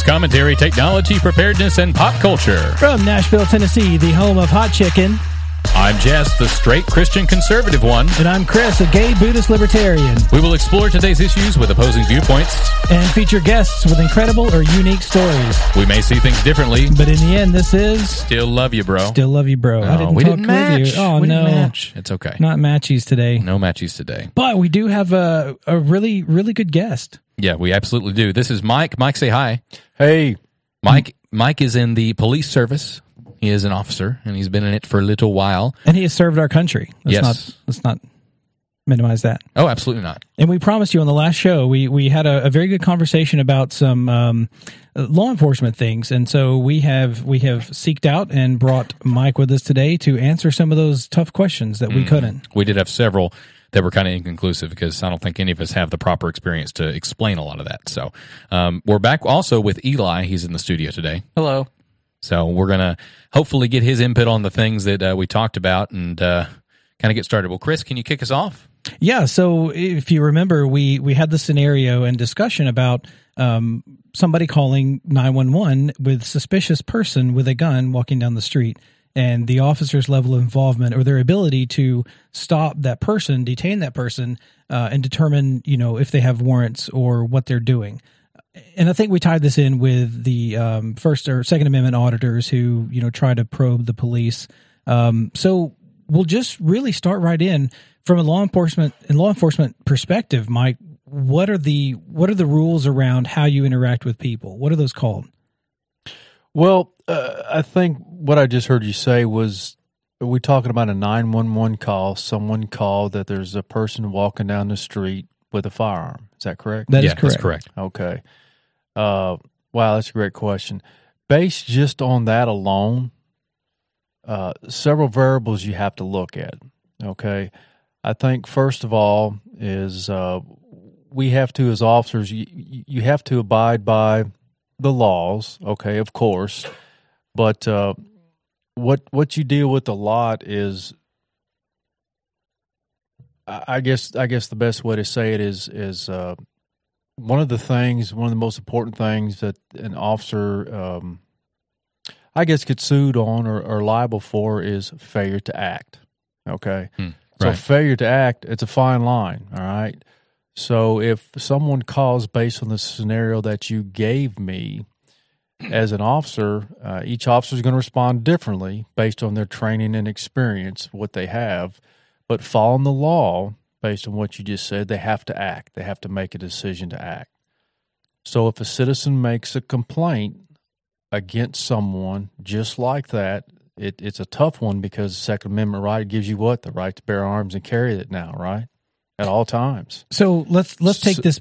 news, commentary, technology, preparedness, and pop culture. From Nashville, Tennessee, the home of hot chicken. I'm Jess, the straight Christian conservative one. And I'm Chris, a gay Buddhist libertarian. We will explore today's issues with opposing viewpoints and feature guests with incredible or unique stories. We may see things differently, but in the end, this is still love you, bro. Still love you, bro. Oh, I didn't we talk didn't match. Oh we no, match. It's okay. Not matchies today. No matchies today. But we do have a a really really good guest. Yeah, we absolutely do. This is Mike. Mike, say hi. Hey, Mike. Mike is in the police service. He is an officer, and he's been in it for a little while. And he has served our country. Let's yes. Not, let's not minimize that. Oh, absolutely not. And we promised you on the last show, we, we had a, a very good conversation about some um, law enforcement things. And so we have we have seeked out and brought Mike with us today to answer some of those tough questions that we mm. couldn't. We did have several that were kind of inconclusive because I don't think any of us have the proper experience to explain a lot of that. So um, we're back also with Eli. He's in the studio today. Hello. So we're gonna hopefully get his input on the things that uh, we talked about and uh, kind of get started. Well, Chris, can you kick us off? Yeah. So if you remember, we we had the scenario and discussion about um, somebody calling nine one one with suspicious person with a gun walking down the street. And the officer's level of involvement or their ability to stop that person, detain that person, uh, and determine, you know, if they have warrants or what they're doing and I think we tied this in with the um, First or Second Amendment auditors who you know try to probe the police. Um, so we'll just really start right in from a law enforcement and law enforcement perspective, Mike. What are the what are the rules around how you interact with people? What are those called? Well, uh, I think what I just heard you say was are we talking about a 911 call? Someone called that there's a person walking down the street with a firearm. Is that correct? That yeah, is correct. That's correct. Okay. Uh, wow, that's a great question. Based just on that alone, uh, several variables you have to look at. Okay. I think, first of all, is uh, we have to, as officers, you, you have to abide by the laws, okay, of course. But uh, what what you deal with a lot is I guess I guess the best way to say it is is uh, one of the things, one of the most important things that an officer, um, I guess, gets sued on or, or, liable for is failure to act. Okay, hmm, so failure to act, it's a fine line. All right. So if someone calls based on the scenario that you gave me as an officer, uh, each officer is going to respond differently based on their training and experience, what they have but following the law based on what you just said, they have to act. They have to make a decision to act. So if a citizen makes a complaint against someone just like that, it, it's a tough one because the Second Amendment right gives you what the right to bear arms and carry it now, right, at all times. So let's let's take so, this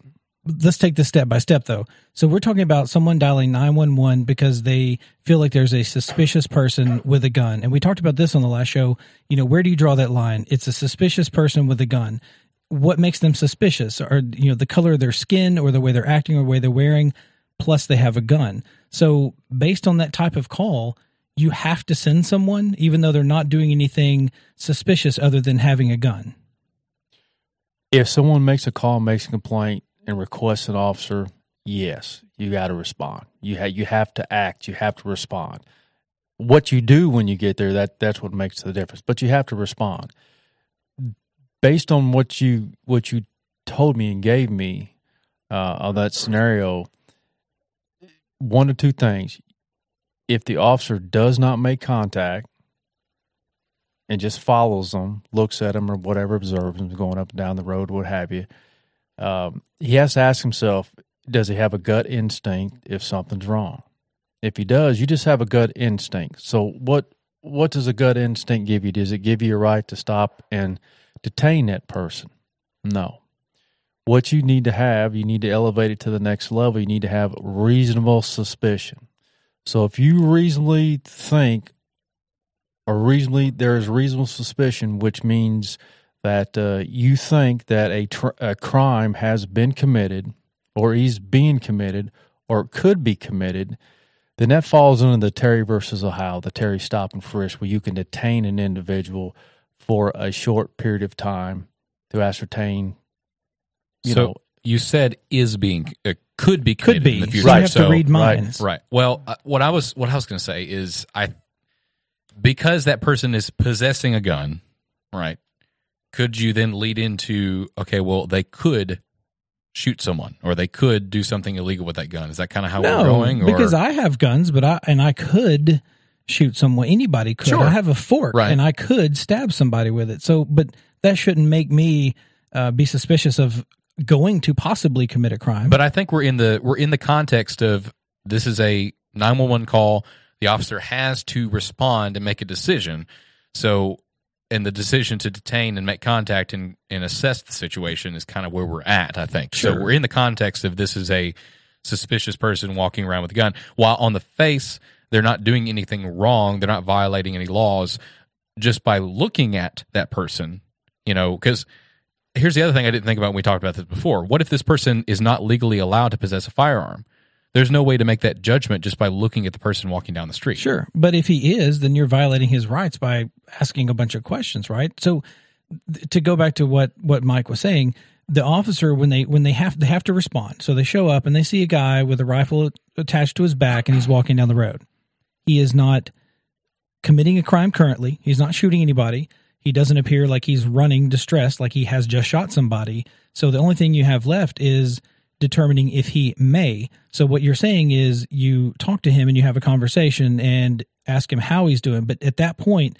let's take this step by step though. So we're talking about someone dialing 911 because they feel like there's a suspicious person with a gun. And we talked about this on the last show. You know, where do you draw that line? It's a suspicious person with a gun. What makes them suspicious? Are you know the color of their skin or the way they're acting or the way they're wearing plus they have a gun. So based on that type of call, you have to send someone even though they're not doing anything suspicious other than having a gun. If someone makes a call, makes a complaint, and request an officer, yes, you got to respond. You ha- you have to act. You have to respond. What you do when you get there, that that's what makes the difference. But you have to respond based on what you what you told me and gave me uh, of that scenario. One of two things: if the officer does not make contact and just follows them, looks at them or whatever, observes them going up and down the road, what have you, um, he has to ask himself does he have a gut instinct if something's wrong? If he does, you just have a gut instinct. So what what does a gut instinct give you? Does it give you a right to stop and detain that person? No. What you need to have, you need to elevate it to the next level. You need to have reasonable suspicion. So if you reasonably think or reasonably there is reasonable suspicion, which means that uh, you think that a, tr- a crime has been committed or is being committed or could be committed, then that falls under the Terry versus Ohio, the Terry stop and frisk, where you can detain an individual for a short period of time to ascertain, you so, know, you said is being uh, could be Could be. in the So future. you have So- to read right, minds. Right. Well, uh, what I was what I was going to say is I because that person is possessing a gun, right? Could you then lead into okay, well, they could shoot someone or they could do something illegal with that gun. Is that kind of how No, we're going? Or, because I have guns, but I and I could shoot someone. Anybody could. Sure. I have a fork, Right. and I could stab somebody with it. So, but that shouldn't make me uh, be suspicious of going to possibly commit a crime. But I think we're in the we're in the context of this is a 911 call. The officer has to respond and make a decision. So, and the decision to detain and make contact and, and assess the situation is kind of where we're at. I think so. We're in the context of this is a suspicious person walking around with a gun. While on the face, they're not doing anything wrong. They're not violating any laws. Just by looking at that person, you know, because here's the other thing I didn't think about when we talked about this before. What if this person is not legally allowed to possess a firearm? There's no way to make that judgment just by looking at the person walking down the street. Sure. But if he is, then you're violating his rights by asking a bunch of questions, right? So to go back to what what Mike was saying, the officer when they when they have they have to respond. So they show up and they see a guy with a rifle attached to his back and he's walking down the road. He is not committing a crime currently. He's not shooting anybody. He doesn't appear like he's running distressed like he has just shot somebody. So the only thing you have left is determining if he may. So what you're saying is you talk to him and you have a conversation and ask him how he's doing. But at that point,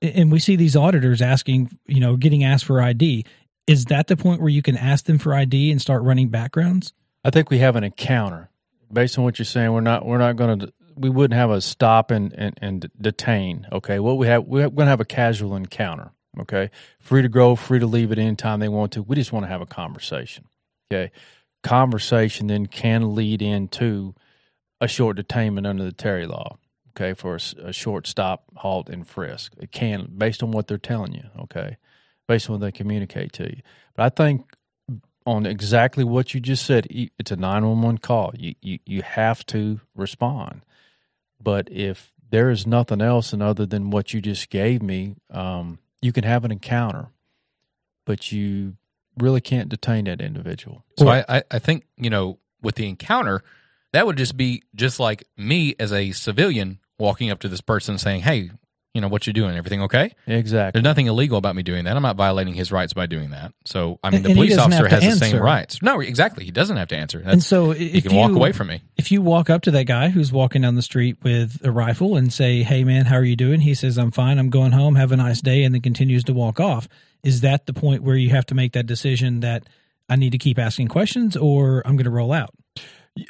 and we see these auditors asking, you know, getting asked for ID. Is that the point where you can ask them for ID and start running backgrounds? I think we have an encounter. Based on what you're saying, we're not we're not going to we wouldn't have a stop and, and, and detain. Okay, what we have we're going to have a casual encounter. Okay, free to grow, free to leave at any time they want to. We just want to have a conversation. Okay, conversation then can lead into a short detainment under the Terry law. Okay, for a short stop, halt, and frisk. It can based on what they're telling you. Okay, based on what they communicate to you. But I think on exactly what you just said. It's a 911 call. You, you, you have to respond. But if there is nothing else and other than what you just gave me, um, you can have an encounter, but you really can't detain that individual. So I, I, I think, you know, with the encounter, that would just be just like me as a civilian walking up to this person saying, Hey, you know, what you're doing? Everything okay? Exactly. There's nothing illegal about me doing that. I'm not violating his rights by doing that. So, I mean, And- the and police officer has to the same rights. No, exactly. He doesn't have to answer. That's, and so if he can you walk away from me. if you walk up to that guy who's walking down the street with a rifle and say, "Hey man, how are you doing?" He says, "I'm fine. I'm going home. Have a nice day," and then continues to walk off. Is that the point where you have to make that decision that I need to keep asking questions or I'm going to roll out?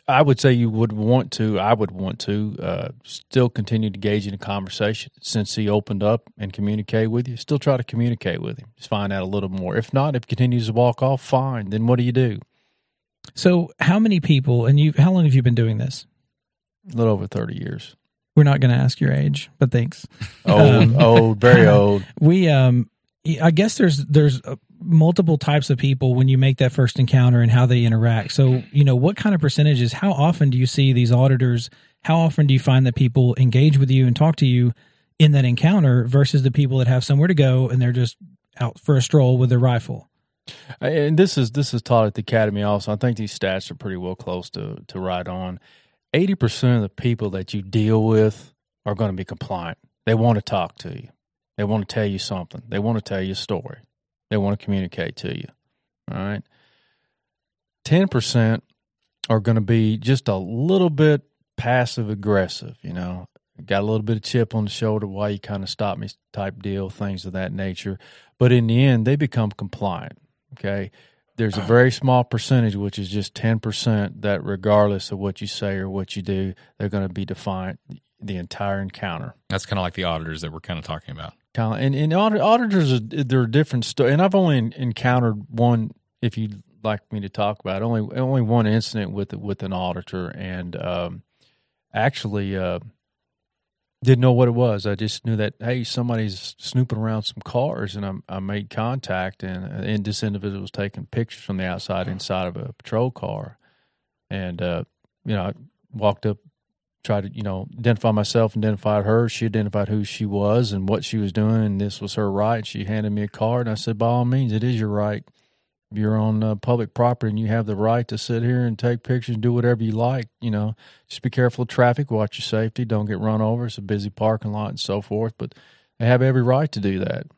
I would say you would want to. I would want to uh, still continue to engage in a conversation since he opened up and communicate with you. Still try to communicate with him. Just find out a little more. If not, if he continues to walk off, fine. Then what do you do? So, how many people and you how long have you been doing this? A little over thirty years. We're not going to ask your age, but thanks. Old, Um, old, very old. we um i guess there's there's multiple types of people when you make that first encounter and how they interact so you know what kind of percentages how often do you see these auditors how often do you find that people engage with you and talk to you in that encounter versus the people that have somewhere to go and they're just out for a stroll with their rifle uh, And this is this is taught at the academy also. I think these stats are pretty well close to to right on. Eighty percent of the people that you deal with are going to be compliant. They want to talk to you. They want to tell you something. They want to tell you a story. They want to communicate to you. All right. Ten percent are going to be just a little bit passive aggressive. You know, got a little bit of chip on the shoulder. Why you kind of stop me? Type deal, things of that nature. But in the end, they become compliant. Okay. There's a very small percentage, which is just 10%, that regardless of what you say or what you do, they're going to be defiant the entire encounter. That's kind of like the auditors that we're kind of talking about. And, and audit, auditors, are, they're different story. And I've only encountered one, if you'd like me to talk about, it, only only one incident with with an auditor, and um, actually uh, didn't know what it was. I just knew that hey, somebody's snooping around some cars, and I, I made contact, and and this individual was taking pictures from the outside inside of a patrol car, and uh, you know, I walked up, tried to you know identify myself, identified her. She identified who she was and what she was doing, and this was her right. She handed me a card, and I said, by all means, it is your right. You're on uh, public property and you have the right to sit here and take pictures and do whatever you like. You know, just be careful of traffic, watch your safety, don't get run over. It's a busy parking lot and so forth. But they have every right to do that.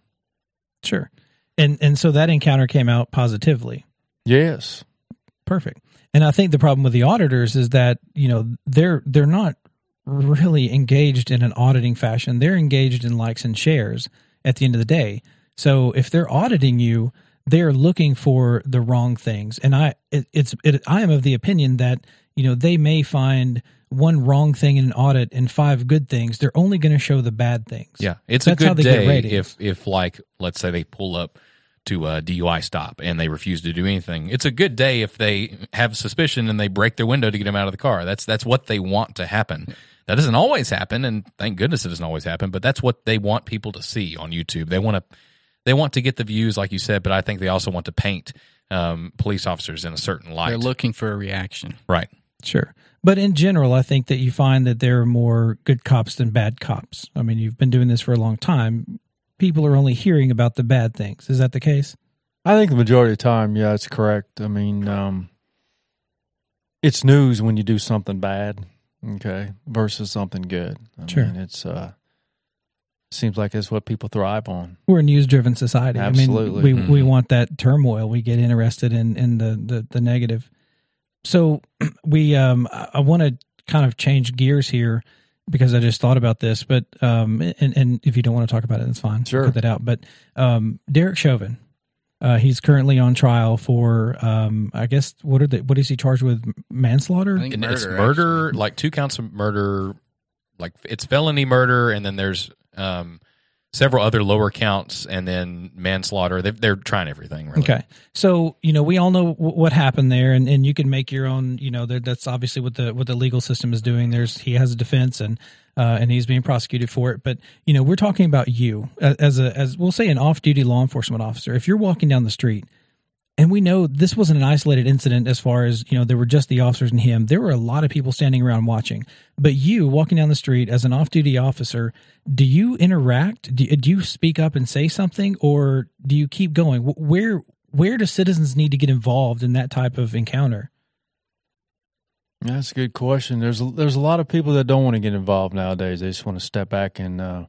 Sure. And and so that encounter came out positively. Yes. Perfect. And I think the problem with the auditors is that, you know, they're they're not really engaged in an auditing fashion. They're engaged in likes and shares at the end of the day. So if they're auditing you, they're looking for the wrong things. And I it, it's it, I am of the opinion that, you know, they may find one wrong thing in an audit and five good things. They're only going to show the bad things. Yeah, it's That's a how good they get day if if like let's say they pull up to a DUI stop and they refuse to do anything. It's a good day if they have suspicion and they break their window to get them out of the car. That's that's what they want to happen. That doesn't always happen, and thank goodness it doesn't always happen. But that's what they want people to see on YouTube. They want to they want to get the views, like you said, but I think they also want to paint um, police officers in a certain light. They're looking for a reaction. right. Sure. But in general, I think that you find that there are more good cops than bad cops. I mean, you've been doing this for a long time. People are only hearing about the bad things. Is that the case? I think the majority of the time, yeah, it's correct. I mean, um, it's news when you do something bad, okay, versus something good. I Sure. mean, it's uh, seems like it's what people thrive on. We're a news driven society. Absolutely. I mean, we, we Mhm. want that turmoil. We get interested in, in the, the, the negative. So we, um, I, I want to kind of change gears here because I just thought about this, but, um, and, and if you don't want to talk about it, that's fine. Sure. Cut that out. But, um, Derek Chauvin, uh, he's currently on trial for, um, I guess, what are the, what is he charged with? Manslaughter? I think And it's murder, murder, actually. like two counts of murder, like it's felony murder, and then there's um, several other lower counts, and then manslaughter. They, they're trying everything. Really. Okay. So, you know, we all know w- what happened there and, and you can make your own, you know, that's obviously what the, what the legal system is doing. There's, he has a defense and, uh, and he's being prosecuted for it. But, you know, we're talking about you as a, as we'll say an off duty law enforcement officer. If you're walking down the street and we know this wasn't an isolated incident as far as, you know, there were just the officers and him. There were a lot of people standing around watching. But you walking down the street as an off duty officer, do you interact? Do, do you speak up and say something or do you keep going? Where, where do citizens need to get involved in that type of encounter? That's a good question. There's a, there's a lot of people that don't want to get involved nowadays. They just want to step back and uh,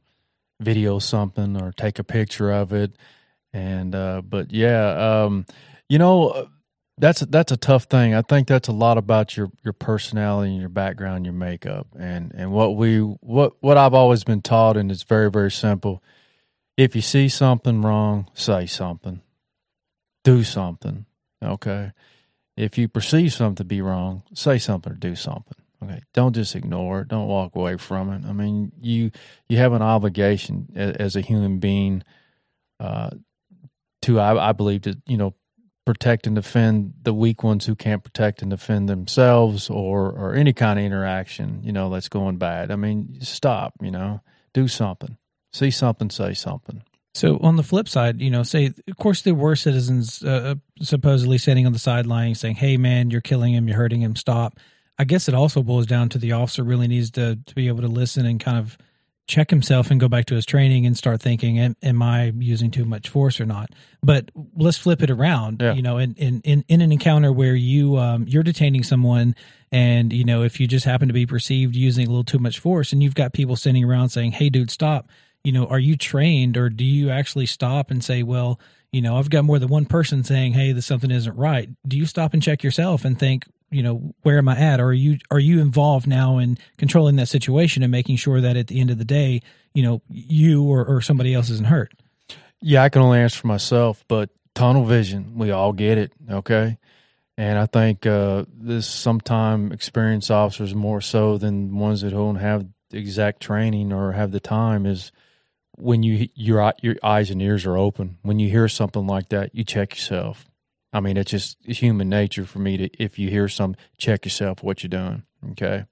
video something or take a picture of it. And uh, but yeah, um, you know uh, that's that's a tough thing. I think that's a lot about your your personality and your background, your makeup, and and what we what what I've always been taught, and it's very very simple. If you see something wrong, say something, do something. Okay if you perceive something to be wrong, say something or do something. Okay, don't just ignore it. Don't walk away from it. I mean, you you have an obligation as, as a human being uh, to, I, I believe, to you know protect and defend the weak ones who can't protect and defend themselves, or or any kind of interaction you know that's going bad. I mean, stop. You know, do something. See something. Say something. So on the flip side, you know, say of course there were citizens uh, supposedly standing on the sideline saying, "Hey, man, you're killing him, you're hurting him, stop." I guess it also boils down to the officer really needs to to be able to listen and kind of check himself and go back to his training and start thinking, "Am, am I using too much force or not?" But let's flip it around. Yeah. You know, in, in in in an encounter where you um, you're detaining someone, and you know if you just happen to be perceived using a little too much force, and you've got people standing around saying, "Hey, dude, stop." you know, are you trained or do you actually stop and say, well, you know, I've got more than one person saying, hey, this something isn't right. Do you stop and check yourself and think, you know, where am I at? Or are you are you involved now in controlling that situation and making sure that at the end of the day, you know, you or, or somebody else isn't hurt? Yeah, I can only answer for myself, but tunnel vision, we all get it, okay? And I think uh, this sometime experienced officers more so than ones that don't have exact training or have the time is when you your your eyes and ears are open. When you hear something like that, you check yourself. I mean, it's just human nature for me to if you hear some, check yourself what you're doing. Okay.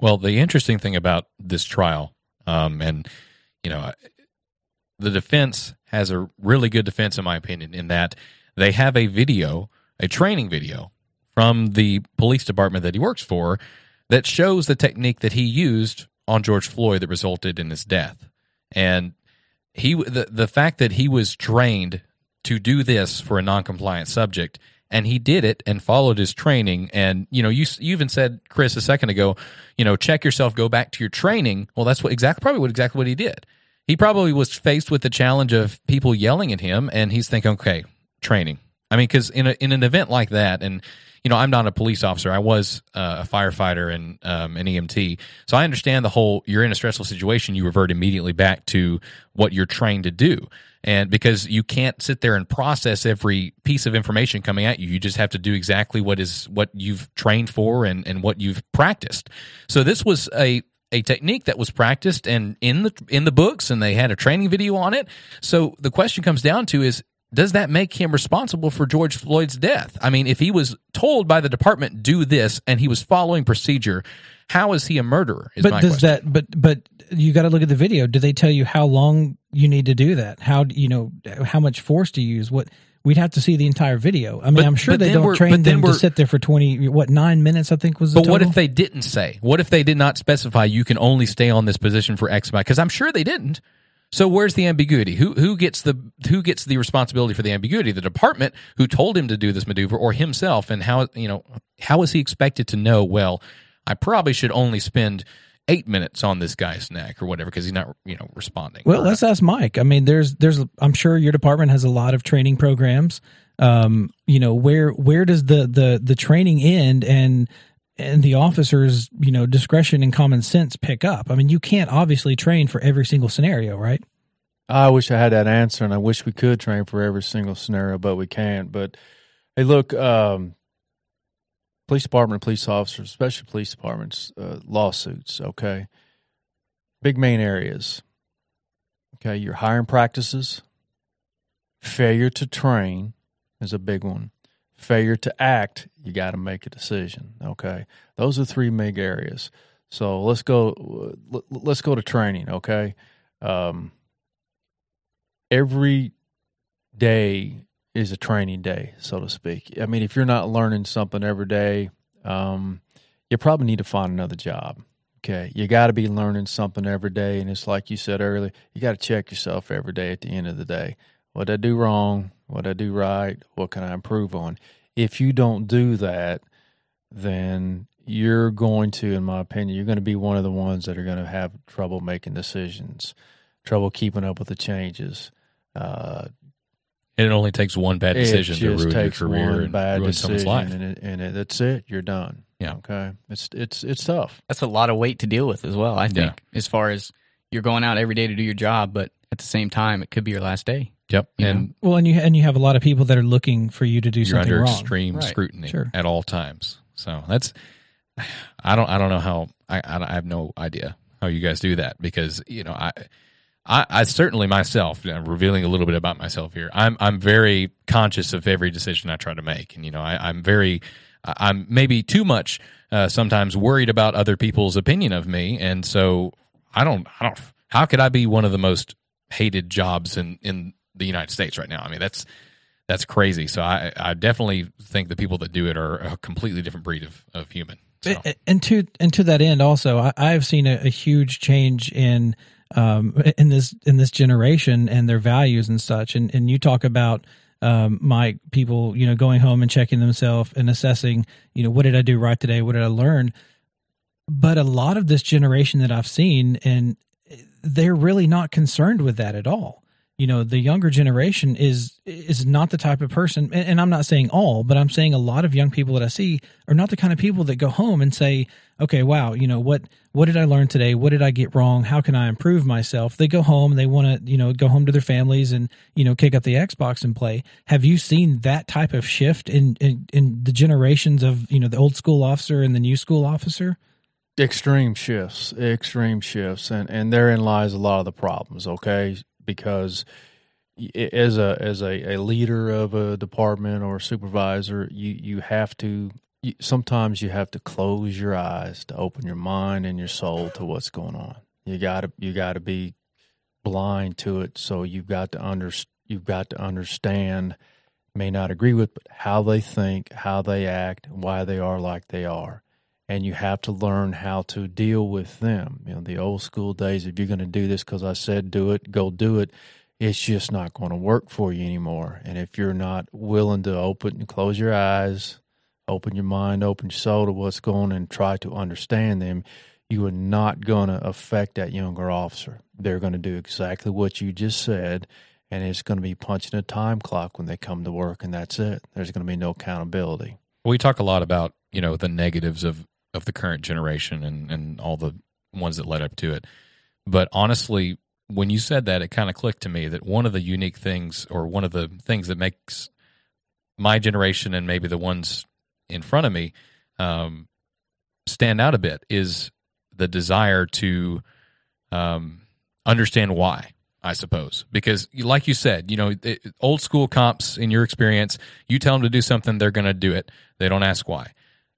Well, the interesting thing about this trial, um, and you know, the defense has a really good defense, in my opinion, in that they have a video, a training video from the police department that he works for, that shows the technique that he used on George Floyd that resulted in his death, and he the the fact that he was trained to do this for a non-compliant subject. And he did it and followed his training. And you know you you even said Chris a second ago you know check yourself go back to your training. Well that's what exactly probably what exactly what he did. He probably was faced with the challenge of people yelling at him and he's thinking okay training. I mean cuz in in an event like that and you know i'm not a police officer. I was uh, a firefighter and um, an emt so i understand the whole you're in a stressful situation you revert immediately back to what you're trained to do and because you can't sit there and process every piece of information coming at you you just have to do exactly what is what you've trained for and, and what you've practiced so this was a a technique that was practiced and in the in the books and they had a training video on it so the question comes down to is does that make him responsible for George Floyd's death? I mean, if he was told by the department do this and he was following procedure, how is he a murderer? Is but does question. that? But but you got to look at the video. Do they tell you how long you need to do that? How you know how much force to use? What we'd have to see the entire video. I mean, But- I'm sure they don't train them to sit there for twenty. What nine minutes? I think was. The But what if they didn't say? What if they did not specify you can only stay on this position for X amount? Because I'm sure they didn't. So where's the ambiguity? Who who gets the who gets the responsibility for the ambiguity? The department who told him to do this maneuver, or himself? And how you know how is he expected to know? Well, I probably should only spend eight minutes on this guy's neck or whatever because he's not you know responding. Well, let's ask Mike. I mean, there's there's I'm sure your department has a lot of training programs. Um, you know, where where does the the the training end and and the officers, you know, discretion and common sense pick up? I mean, you can't obviously train for every single scenario, right? I wish I had that answer, and I wish we could train for every single scenario, but we can't. But hey, look, um, police department, police officers, especially police departments, uh, lawsuits. Okay, big main areas. Okay, your hiring practices, failure to train is a big one. Failure to act, you got to make a decision. Okay, those are three big areas. So let's go. Let's go to training. Okay. Um, every day is a training day, so to speak. I mean, if you're not learning something every day, um, you probably need to find another job. Okay, you got to be learning something every day, and it's like you said earlier, you got to check yourself every day. At the end of the day, what did I do wrong? What did I do right? What can I improve on? If you don't do that, then you're going to, in my opinion, you're going to be one of the ones that are going to have trouble making decisions, trouble keeping up with the changes. Uh, and it only takes one bad decision it to just ruin your career one and bad ruin someone's life. and, it, and it, that's it. You're done. Yeah. Okay. It's it's it's tough. That's a lot of weight to deal with as well. I think, Yeah. as far as you're going out every day to do your job, but at the same time, it could be your last day. Yep, You and Well, and you and you have a lot of people that are looking for you to do you're something under wrong. extreme Right. scrutiny Sure. at all times. So that's I don't I don't know how I I I have no idea how you guys do that because you know I. I, I certainly myself, uh, revealing a little bit about myself here. I'm I'm very conscious of every decision I try to make, and you know I, I'm very I'm maybe too much uh, sometimes worried about other people's opinion of me, and so I don't I don't. How could I be one of the most hated jobs in in the United States right now? I mean that's that's crazy. So I, I definitely think the people that do it are a completely different breed of, of human. So, And to and to that end, also, I, I've seen a, a huge change in um, in this in this generation and their values and such. And and you talk about um, my people, you know, going home and checking themselves and assessing, you know, what did I do right today? What did I learn? But a lot of this generation that I've seen, and they're really not concerned with that at all. You know, the younger generation is is not the type of person, and, and I'm not saying all, but I'm saying a lot of young people that I see are not the kind of people that go home and say, "Okay, wow, you know what what did I learn today? What did I get wrong? How can I improve myself?" They go home, they want to, you know, go home to their families and you know kick up the Xbox and play. Have you seen that type of shift in in, in the generations of you know the old school officer and the new school officer? extreme shifts extreme shifts and and therein lies a lot of the problems okay because as a as a, a leader of a department or a supervisor you you have to sometimes you have to close your eyes to open your mind and your soul to what's going on you got to you got to be blind to it so you've got to under you've got to understand may not agree with but how they think how they act why they are like they are and you have to learn how to deal with them. You know, the old school days, if you're going to do this because I said do it, go do it. it's just not going to work for you anymore. And if you're not willing to open and close your eyes, open your mind, open your soul to what's going on and try to understand them, you are not going to affect that younger officer. They're going to do exactly what you just said, and it's going to be punching a time clock when they come to work, and that's it. There's going to be no accountability. We talk a lot about you know the negatives of of the current generation and and all the ones that led up to it, but honestly, when you said that, it kind of clicked to me that one of the unique things, or one of the things that makes my generation and maybe the ones in front of me um, stand out a bit, is the desire to um, understand why. I suppose because, like you said, you know, it, old school cops. In your experience, you tell them to do something, they're going to do it. They don't ask why.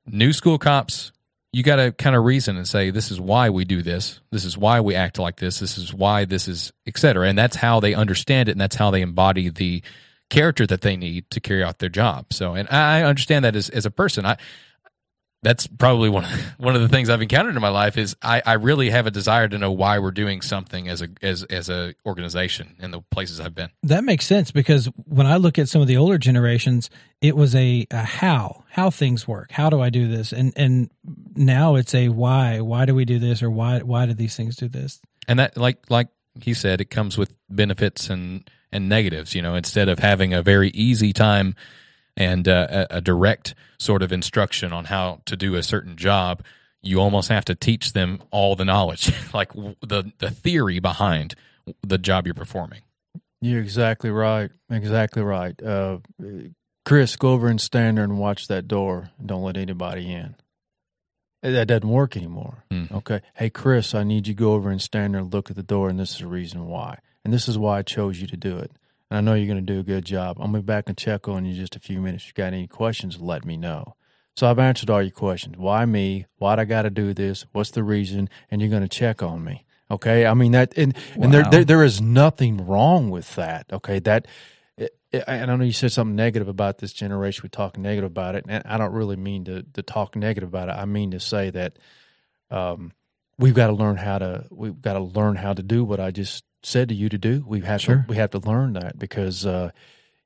New school cops, you got to kind of reason and say, this is why we do this. This is why we act like this. This is why this is, etc. And that's how they understand it, and that's how they embody the character that they need to carry out their job. So, and I understand that as as a person, I that's probably one of, one of the things I've encountered in my life is I, I really have a desire to know why we're doing something as a as as a organization in the places I've been. That makes sense because when I look at some of the older generations, it was a, a how how things work. How do I do this? And and now it's a why. Why do we do this? Or why why do these things do this? And that like like he said, it comes with benefits and and negatives. You know, instead of having a very easy time and uh, a, a direct sort of instruction on how to do a certain job, you almost have to teach them all the knowledge, like the the theory behind the job you're performing. You're exactly right. Exactly right. Uh, Chris, go over and stand there and watch that door. And don't let anybody in. That doesn't work anymore. Mm. Okay. Hey, Chris, I need you to go over and stand there and look at the door, and this is the reason why. And this is why I chose you to do it. And I know you're going to do a good job. I'm going to be back and check on you in just a few minutes. If you got any questions, let me know. So I've answered all your questions. Why me? Why'd I got to do this? What's the reason? And you're going to check on me. Okay. I mean that, and, wow. and there, there, there is nothing wrong with that. Okay. That, I don't know you said something negative about this generation. We talk negative about it, and I don't really mean to, to talk negative about it. I mean to say that um, we've got to learn how to we've got to learn how to do what I just said to you to do. We have sure. to we have to learn that because uh,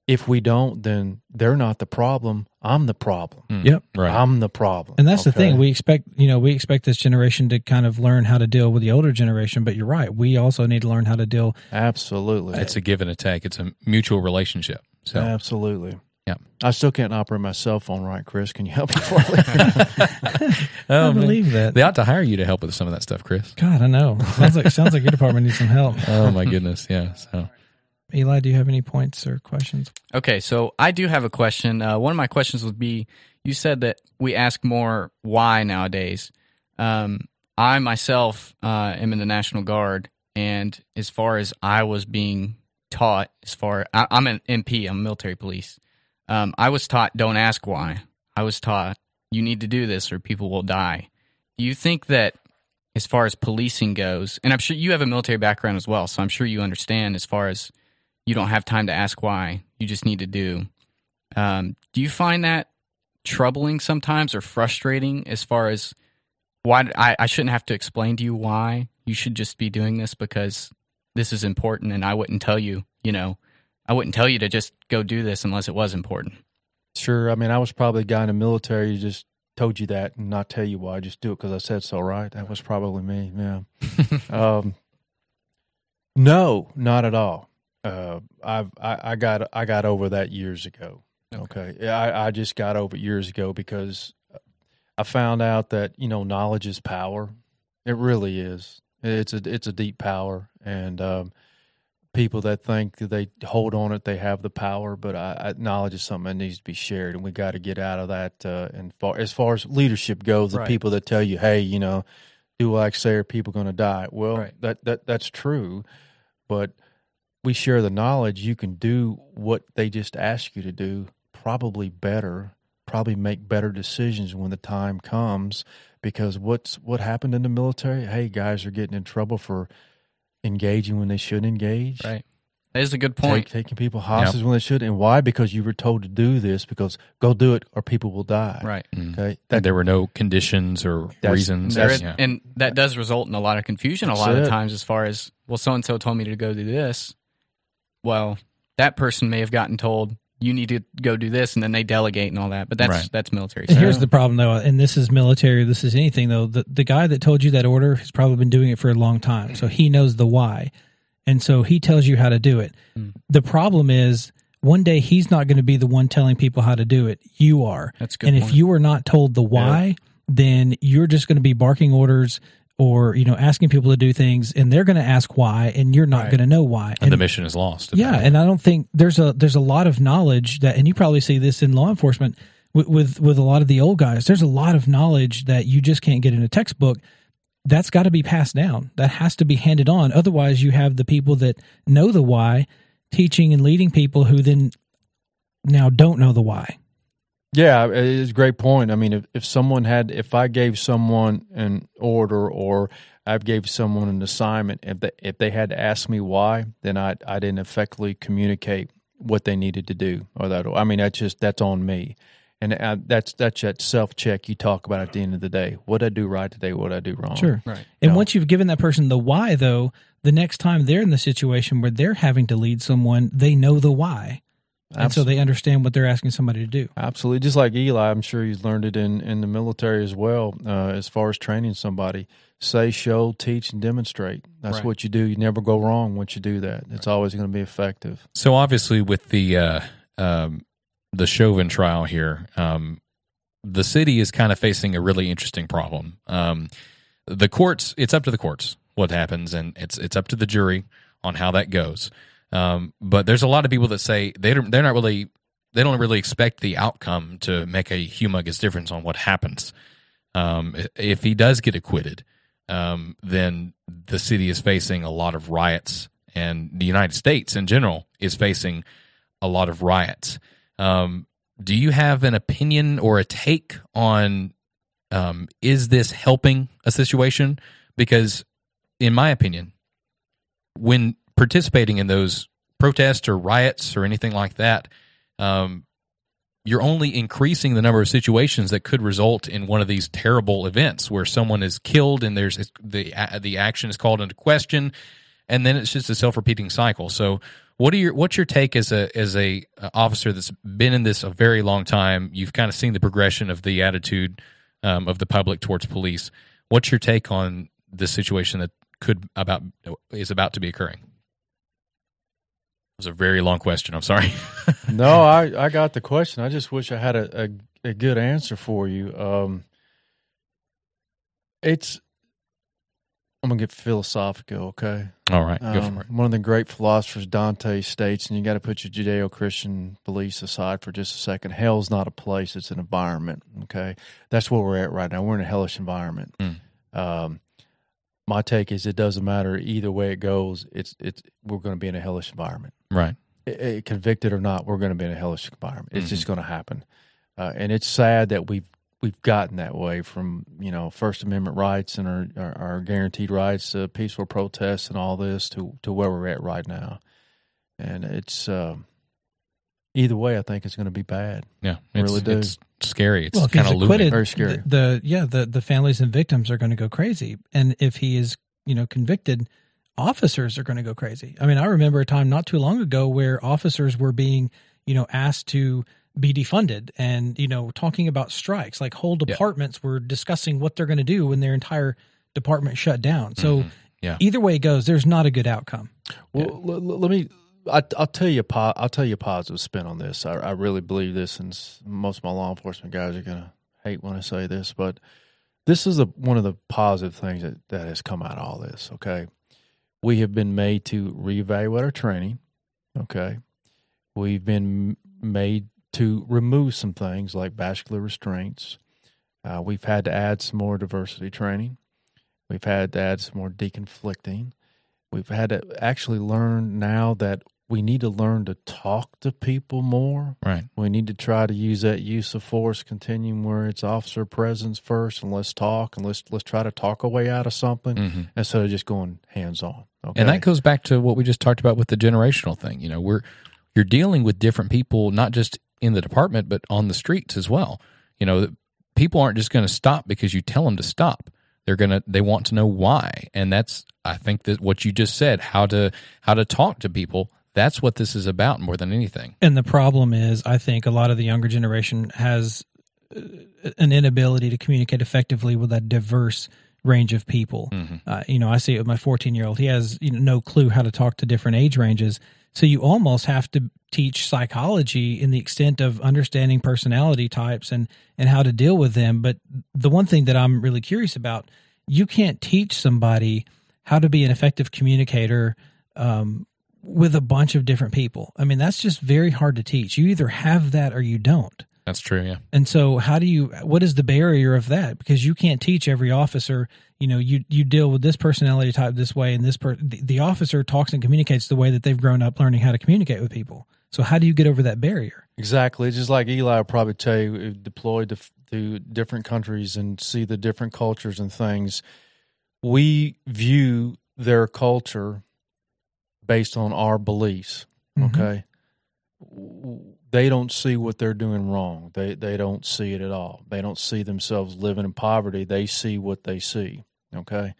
if we don't, then they're not the problem. I'm the problem. Mm. Yep, right. I'm the problem. And that's okay? the thing. We expect you know we expect this generation to kind of learn how to deal with the older generation. But you're right. We also need to learn how to deal. Absolutely, it's a give and a take. It's a mutual relationship. So absolutely. Yeah. I still can't operate my cell phone right, Chris. Can you help me for oh, I believe that. They ought to hire you to help with some of that stuff, Chris. God, I know. Sounds like sounds like your department needs some help. Oh my goodness, yeah. So Eli, do you have any points or questions? Okay, so I do have a question. Uh, one of my questions would be you said that we ask more why nowadays. Um, I myself uh, am in the National Guard, and as far as I was being taught, as far I, am an MP, I'm military police, um, I was taught don't ask why. I was taught you need to do this or people will die. Do you think that as far as policing goes, and I'm sure you have a military background as well, so I'm sure you understand as far as you don't have time to ask why, you just need to do. Um, do you find that troubling sometimes or frustrating as far as why I, I shouldn't have to explain to you why you should just be doing this because this is important and I wouldn't tell you, you know, I wouldn't tell you to just go do this unless it was important. Sure. I mean, I was probably a guy in the military who just told you that and not tell you why. Just do it because I said so, right? That was probably me. Yeah. um, no, not at all. Uh, I've I, I, got I got over that years ago. Okay, okay. I, I just got over it years ago because I found out that you know knowledge is power. It really is. It's a it's a deep power, and um, people that think that they hold on it, they have the power. But I, I, knowledge is something that needs to be shared, and we got to get out of that. Uh, and far as far as leadership goes, the right. people that tell you, "Hey, you know, do like say, are people going to die?" Well, right. that that that's true, but we share the knowledge. You can do what they just ask you to do, probably better, probably make better decisions when the time comes. Because what's what happened in the military? Hey, guys are getting in trouble for engaging when they shouldn't engage. Right. That is a good point. Take, taking people hostage yep. when they should, and why? Because you were told to do this. Because go do it, or people will die. Right. Mm. Okay. That, there were no conditions or reasons. That's, yeah. And that does result in a lot of confusion. That's a lot it. of times, as far as well, so and so told me to go do this. well, that person may have gotten told you need to go do this, and then they delegate and all that. But that's Right. that's military. And here's the problem, though, and this is military. This is anything, though. The the guy that told you that order has probably been doing it for a long time, so he knows the why, and so he tells you how to do it. Hmm. The problem is, one day he's not going to be the one telling people how to do it. You are, That's good and point. if you are not told the why, then you're just going to be barking orders or you know asking people to do things, and they're going to ask why, and you're not Right. going to know why. and the mission is lost. Yeah, and I don't think there's a there's a lot of knowledge that, and you probably see this in law enforcement with, with with a lot of the old guys. There's a lot of knowledge that you just can't get in a textbook. That's got to be passed down. That has to be handed on. Otherwise, you have the people that know the why teaching and leading people who then now don't know the why. Yeah, it's a great point. I mean, if, if someone had, if I gave someone an order or I gave someone an assignment, if they, if they had to ask me why, then I I didn't effectively communicate what they needed to do. Or that, I mean, that's just that's on me, and I, that's that's that self check you talk about at the end of the day. What did I do right today? What did I do wrong? Sure. Right. And No. once you've given that person the why, though, the next time they're in the situation where they're having to lead someone, they know the why, and so they understand what they're asking somebody to do. Absolutely. Just like Eli, I'm sure he's learned it in, in the military as well, uh, as far as training somebody. Say, show, teach, and demonstrate. That's Right. what you do. You never go wrong once you do that. It's always going to be effective. So obviously, with the uh, um, the Chauvin trial here, um, the city is kind of facing a really interesting problem. Um, the courts, it's up to the courts what happens, and it's it's up to the jury on how that goes. Um, but there's a lot of people that say they don't, they're not really they don't really expect the outcome to make a humongous difference on what happens. Um, if he does get acquitted, um, then the city is facing a lot of riots, and the United States in general is facing a lot of riots. Um, do you have an opinion or a take on um, is this helping a situation? Because, in my opinion, when participating in those protests or riots or anything like that, um, you're only increasing the number of situations that could result in one of these terrible events where someone is killed and there's the the action is called into question, and then it's just a self repeating cycle. So, what are your what's your take as a as a uh, officer that's been in this a very long time? You've kind of seen the progression of the attitude um, of the public towards police. What's your take on this situation that could about is about to be occurring? It was a very long question. I'm sorry. no, I, I got the question. I just wish I had a, a, a good answer for you. Um, it's, I'm going to get philosophical, okay? All right, go Um, for it. One of the great philosophers, Dante, states, and you got to put your Judeo Christian beliefs aside for just a second. Hell's not a place, it's an environment. Okay. That's where we're at right now. We're in a hellish environment. Mm. Um, my take is it doesn't matter either way it goes. It's it's we're going to be in a hellish environment, Right. I- I- convicted or not. We're going to be in a hellish environment. It's Mhm. just going to happen, uh, and it's sad that we've we've gotten that way from you know First Amendment rights and our, our, our guaranteed rights to peaceful protests and all this to to where we're at right now, and it's um, either way. I think it's going to be bad. Yeah, it's, really do. it's scary. It's well, kind of acquitted, looming. Very scary. The, the yeah, the the families and victims are going to go crazy, and if he is you know convicted, officers are going to go crazy. I mean, I remember a time not too long ago where officers were being you know asked to be defunded and you know talking about strikes like whole Yeah. departments were discussing what they're going to do when their entire department shut down so Mhm. Yeah. either way it goes there's not a good outcome Well, l- l- let me. I, I'll tell you. I'll tell you a positive spin on this. I, I really believe this, and most of my law enforcement guys are gonna hate when I say this, but this is a, one of the positive things that, that has come out of all this. Okay, we have been made to reevaluate our training. Okay, we've been made to remove some things like vascular restraints. Uh, we've had to add some more diversity training. We've had to add some more deconflicting. We've had to actually learn now that we need to learn to talk to people more. Right. We need to try to use that use of force continuum where it's officer presence first, and let's talk and let's let's try to talk a way out of something hmm instead of just going hands on. Okay, And that goes back to what we just talked about with the generational thing. You know, we're you're dealing with different people, not just in the department, but on the streets as well. You know, people aren't just going to stop because you tell them to stop. They're gonna they want to know why, and that's I think that what you just said how to how to talk to people That's what this is about more than anything. And the problem is, I think a lot of the younger generation has uh, an inability to communicate effectively with a diverse range of people. Mm-hmm. Uh, you know, I see it with my 14 year old. He has you know, no clue how to talk to different age ranges. So you almost have to teach psychology in the extent of understanding personality types and and how to deal with them. But the one thing that I'm really curious about, you can't teach somebody how to be an effective communicator um, with a bunch of different people. I mean, that's just very hard to teach. You either have that or you don't. That's true. Yeah. And so, how do you? What is the barrier of that? Because you can't teach every officer. You know, you you deal with this personality type this way, and this per, the, the officer talks and communicates the way that they've grown up learning how to communicate with people. So, how do you get over that barrier? Exactly. Just like Eli will probably tell you, uh, deployed to, to different countries and see the different cultures and things. We view their culture based on our beliefs. Mhm. Okay. They don't see what they're doing wrong. They they don't see it at all. They don't see themselves living in poverty. They see what they see. Okay.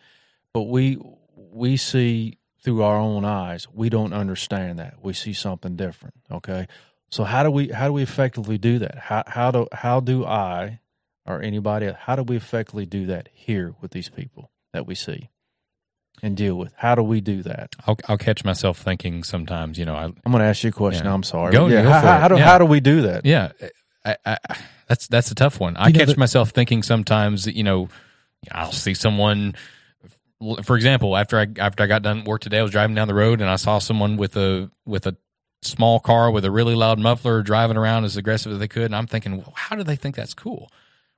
But we we see through our own eyes. We don't understand that. We see something different. Okay. So how do we how do we effectively do that? How how do how do I or anybody how do we effectively do that here with these people that we see and deal with? How do we do that? I'll, I'll catch myself thinking sometimes, you know, I, I'm going to ask you a question. Yeah. I'm sorry. Go- yeah, go how, for how, it. how do Yeah. how do we do that? yeah, I, I, that's that's a tough one. I You know, catch the- myself thinking sometimes, you know, I'll see someone. For example, after I after I got done work today, I was driving down the road and I saw someone with a with a small car with a really loud muffler driving around as aggressive as they could, and I'm thinking, well, how do they think that's cool?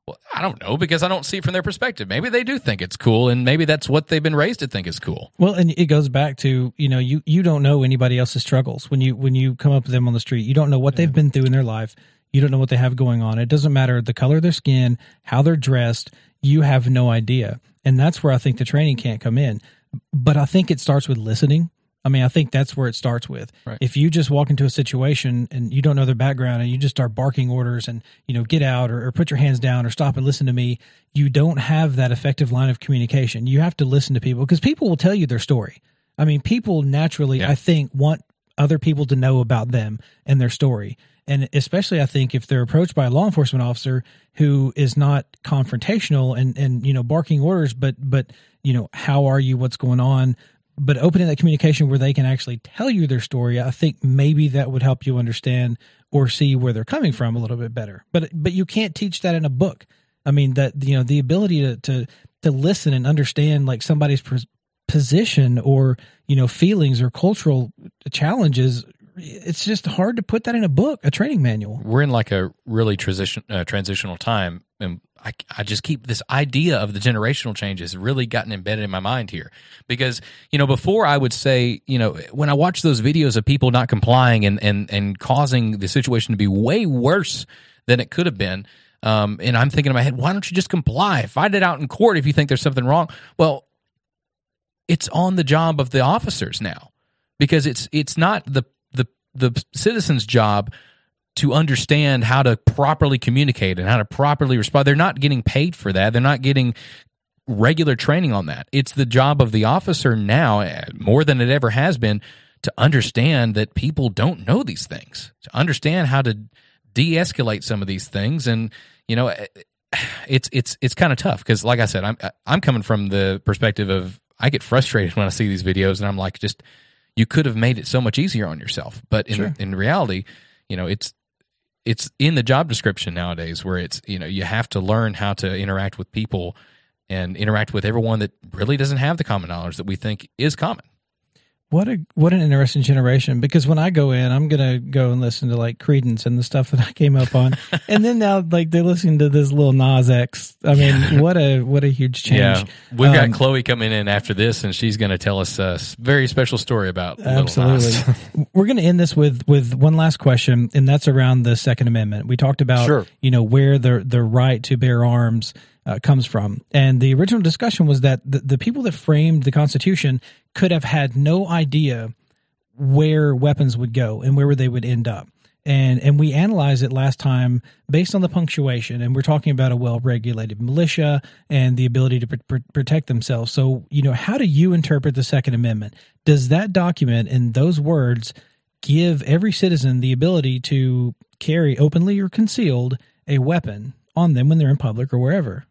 Well, I don't know because I don't see it from their perspective. Maybe they do think it's cool, and maybe that's what they've been raised to think is cool. Well, and it goes back to you know you you don't know anybody else's struggles when you when you come up with them on the street. You don't know what they've been through in their life. You don't know what they have going on. It doesn't matter the color of their skin, how they're dressed. You have no idea, and that's where I think the training can't come in. But I think it starts with listening. I mean, I think that's where it starts with. Right. If you just walk into a situation and you don't know their background and you just start barking orders and, you know, get out or, or put your hands down or stop and listen to me, you don't have that effective line of communication. You have to listen to people because people will tell you their story. I mean, people naturally, Yeah. I think, want other people to know about them and their story. And especially, I think, if they're approached by a law enforcement officer who is not confrontational and, and you know, barking orders, but, but, you know, how are you? What's going on? But opening that communication where they can actually tell you their story, I think maybe that would help you understand or see where they're coming from a little bit better. But but you can't teach that in a book. I mean that you know the ability to to to listen and understand like somebody's pos- position or you know feelings or cultural challenges. It's just hard to put that in a book, a training manual. we're in like a really transition uh, transitional time and I, I just keep this idea of the generational change has really gotten embedded in my mind here. Because you know before I would say you know when I watch those videos of people not complying and and and causing the situation to be way worse than it could have been um, and I'm thinking in my head why don't you just comply? Fight it out in court if you think there's something wrong. Well it's on the job of the officers now. Because it's it's not the the the citizen's job to understand how to properly communicate and how to properly respond. They're not getting paid for that. They're not getting regular training on that. It's the job of the officer now, eh, more than it ever has been, to understand that people don't know these things, to understand how to de-escalate some of these things, and you know, eh, it's it's it's kind of tough because, like I said, I'm I'm coming from the perspective of I get frustrated when I see these videos, and I'm like, just you could have made it so much easier on yourself, but in Sure. in reality, you know, it's it's in the job description nowadays where it's you know you have to learn how to interact with people and interact with everyone that really doesn't have the common knowledge that we think is common. What a what an interesting generation. Because when I go in, I'm gonna go and listen to like Creedence and the stuff that I came up on, and then now like they're listening to this Lil Nas X. I mean, what a what a huge change. Yeah, we've Um, got Chloe coming in after this, and she's going to tell us a very special story about. Absolutely. We're going to end this with with one last question, and that's around the Second Amendment. We talked about, Sure. you know, where the the right to bear arms uh, comes from, and the original discussion was that the, the people that framed the Constitution could have had no idea where weapons would go and where they would end up. And and we analyzed it last time based on the punctuation, and we're talking about a well regulated militia and the ability to pr- protect themselves. So, you know, how do you interpret the Second Amendment? Does that document in those words give every citizen the ability to carry openly or concealed a weapon on them when they're in public or wherever.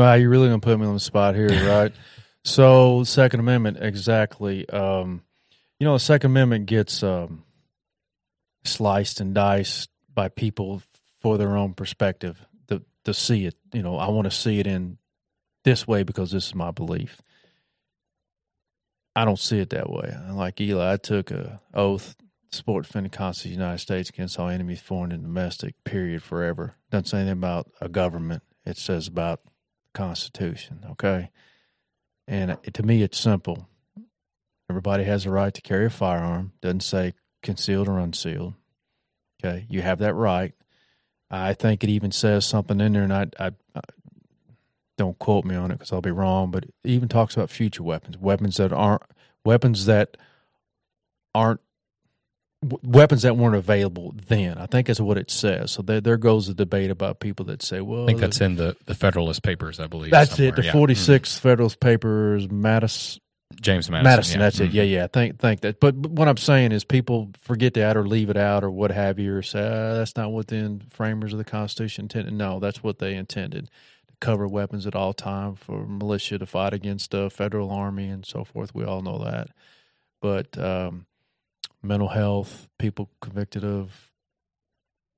Wow, you're really gonna put me on the spot here, right? so, Second Amendment, exactly. Um, you know, the Second Amendment gets um, sliced and diced by people for their own perspective to to see it. You know, I want to see it in this way because this is my belief. I don't see it that way. Like Eli, I took a oath, support defend the Constitution of the United States against all enemies, foreign and domestic. Period. Forever. Doesn't say anything about a government. It says about Constitution. Okay, and to me, it's simple. Everybody has a right to carry a firearm. Doesn't say concealed or unsealed. Okay, you have that right. I think it even says something in there, and I, I, I don't quote me on it because I'll be wrong, but it even talks about future weapons, weapons that aren't weapons that aren't weapons that weren't available then. I think is what it says. So there, there goes the debate about people that say, "Well, I think that's in the, the Federalist Papers, I believe. that's somewhere. it." The Yeah. forty six Federalist Papers, Mattis, Mm. James Madison. Madison. yeah. That's it. Mhm. Yeah, yeah. Think think that. But, but what I'm saying is, people forget that or leave it out or what have you, or say "Ah, that's not what the framers of the Constitution intended. No, that's what they intended to cover weapons at all time for militia to fight against the federal army and so forth. We all know that. But um, mental health, people convicted of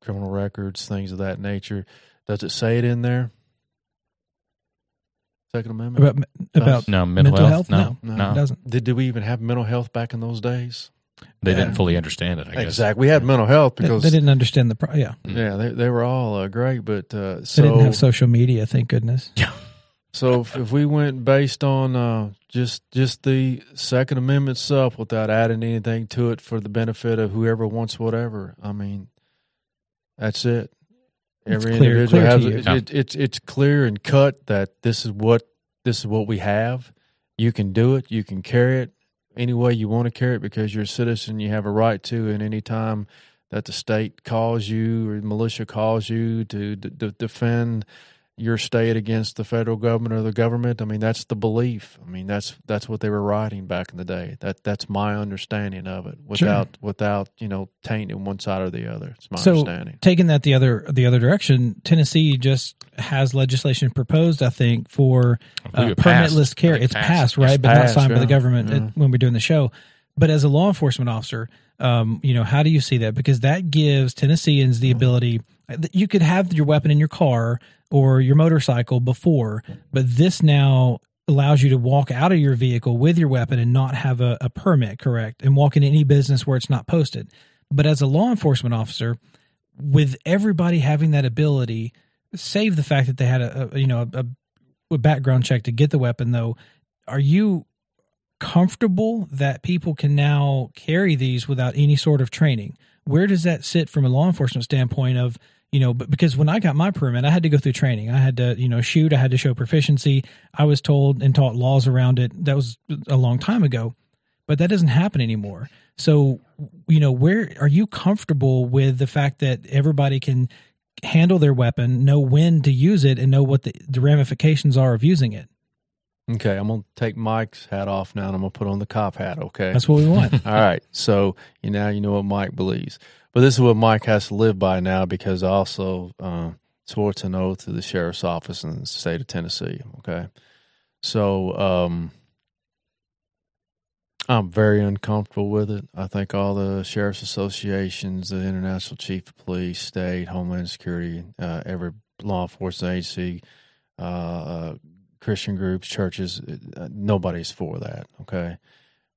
criminal records, things of that nature. Does it say it in there? Second Amendment. About about No, mental, Mental health? health? No, No. no. it doesn't. Did, did we even have mental health back in those days? They Yeah. didn't fully understand it, I guess. Exactly. We had mental health because they didn't understand the pro- yeah. yeah, they they were all uh, great, but uh, They didn't have social media, thank goodness. so if, if we went based on uh, just just the Second Amendment itself without adding anything to it for the benefit of whoever wants whatever, I mean, that's it. It's Every clear- individual clear has it, it, it's it's clear and cut that this is what this is what we have. You can do it. You can carry it any way you want to carry it because you're a citizen. You have a right to, and any time that the state calls you or militia calls you to d- d- defend your state against the federal government or the government. I mean, that's the belief. I mean, that's that's what they were writing back in the day. That that's my understanding of it. Without without you know tainting one side or the other. It's my So understanding. taking that the other the other direction, Tennessee just has legislation proposed, I think, for uh, permitless carry. It's passed. passed, right, It's but not passed, signed by the government Yeah. at- when we're doing the show. But as a law enforcement officer, um, you know, how do you see that? Because that gives Tennesseans the ability. You could have your weapon in your car or your motorcycle before, but this now allows you to walk out of your vehicle with your weapon and not have a, a permit, correct? And walk in any business where it's not posted. But as a law enforcement officer, with everybody having that ability, save the fact that they had a, a you know a, a background check to get the weapon, though, are you comfortable that people can now carry these without any sort of training? Where does that sit from a law enforcement standpoint of you know, but because when I got my permit, I had to go through training. I had to, you know, shoot. I had to show proficiency. I was told and taught laws around it. That was a long time ago, but that doesn't happen anymore. So, you know, where are you comfortable with the fact that everybody can handle their weapon, know when to use it, and know what the, the ramifications are of using it? Okay, I'm gonna take Mike's hat off now, and I'm gonna put on the cop hat. Okay, That's what we want. All right. So you now you know what Mike believes, but this is what Mike has to live by now because I also uh, swore to an oath to the sheriff's office in the state of Tennessee. Okay, so um, I'm very uncomfortable with it. I think all the sheriff's associations, the international chief of police, state, homeland security, uh, every law enforcement agency. Uh, uh, Christian groups, churches, uh, nobody's for that. Okay,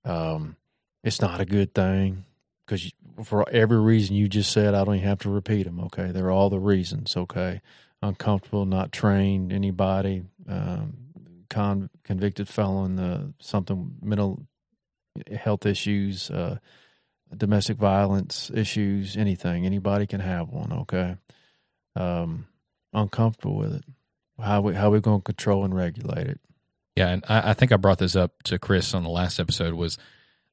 um, it's not a good thing because for every reason you just said, I don't even have to repeat them. Okay, they're all the reasons. Okay, uncomfortable, not trained, anybody, um, con- convicted felon, uh, something mental health issues, uh, domestic violence issues, anything. Anybody can have one. Okay, um, uncomfortable with it. How we how we going to control and regulate it? Yeah, and I, I think I brought this up to Chris on the last episode. Was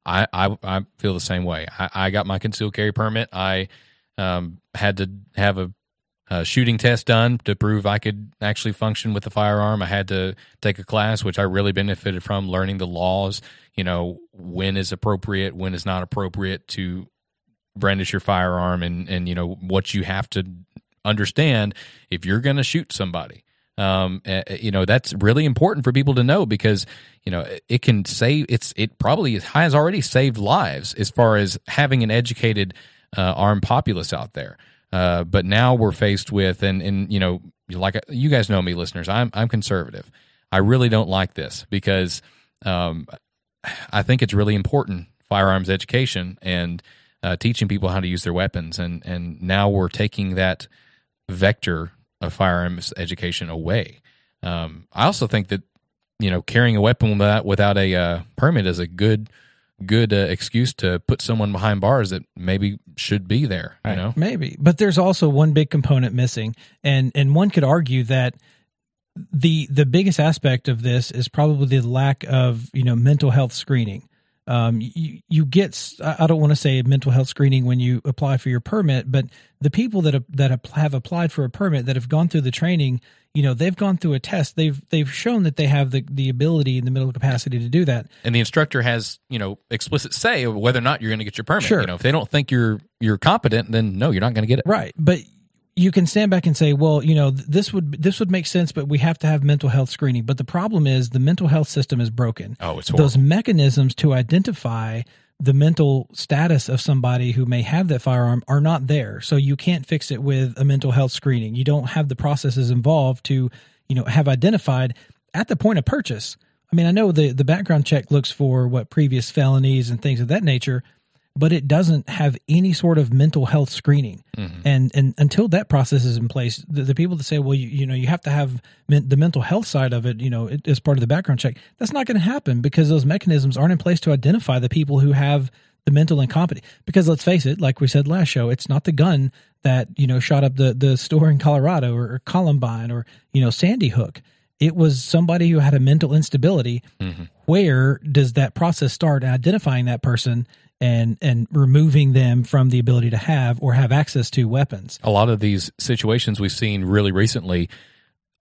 I I, I feel the same way. I, I got my concealed carry permit. I um, had to have a uh, shooting test done to prove I could actually function with the firearm. I had to take a class, which I really benefited from, learning the laws. You know, when is appropriate, when is not appropriate to brandish your firearm, and and you know what you have to understand if you're going to shoot somebody. Um, uh, you know that's really important for people to know because you know it can save. It's it probably has already saved lives as far as having an educated uh, armed populace out there. Uh, but now we're faced with, and and you know, like you guys know me, listeners, I'm I'm conservative. I really don't like this because um, I think it's really important firearms education and uh, teaching people how to use their weapons, and and now we're taking that vector of firearms education away. Um, I also think that you know carrying a weapon without without a uh, permit is a good good uh, excuse to put someone behind bars that maybe should be there. You know, maybe, but there's also one big component missing, and and one could argue that the the biggest aspect of this is probably the lack of you know mental health screening. Um, you you get I don't want to say mental health screening when you apply for your permit, but the people that have, that have applied for a permit that have gone through the training you know they've gone through a test. They've they've shown that they have the the ability and the mental capacity to do that. And the instructor has you know explicit say whether or not you're going to get your permit. Sure. you know if they don't think you're you're competent then no you're not going to get it. Right. But you can stand back and say well you know this would this would make sense but we have to have mental health screening but the problem is the mental health system is broken oh it's horrible. those mechanisms to identify the mental status of somebody who may have that firearm are not there. So you can't fix it with a mental health screening. You don't have the processes involved to you know, have identified at the point of purchase. I mean, I know the, the background check looks for what previous felonies and things of that nature, but it doesn't have any sort of mental health screening. Mm-hmm. And and until that process is in place, the, the people that say, well, you, you know, you have to have men, the mental health side of it, you know, as part of the background check, that's not going to happen because those mechanisms aren't in place to identify the people who have the mental incompetent. Because let's face it, like we said last show, it's not the gun that you know shot up the the store in Colorado or, or Columbine or you know Sandy Hook. It was somebody who had a mental instability. Mm-hmm. Where does that process start? Identifying that person and and removing them from the ability to have or have access to weapons. A lot of these situations we've seen really recently,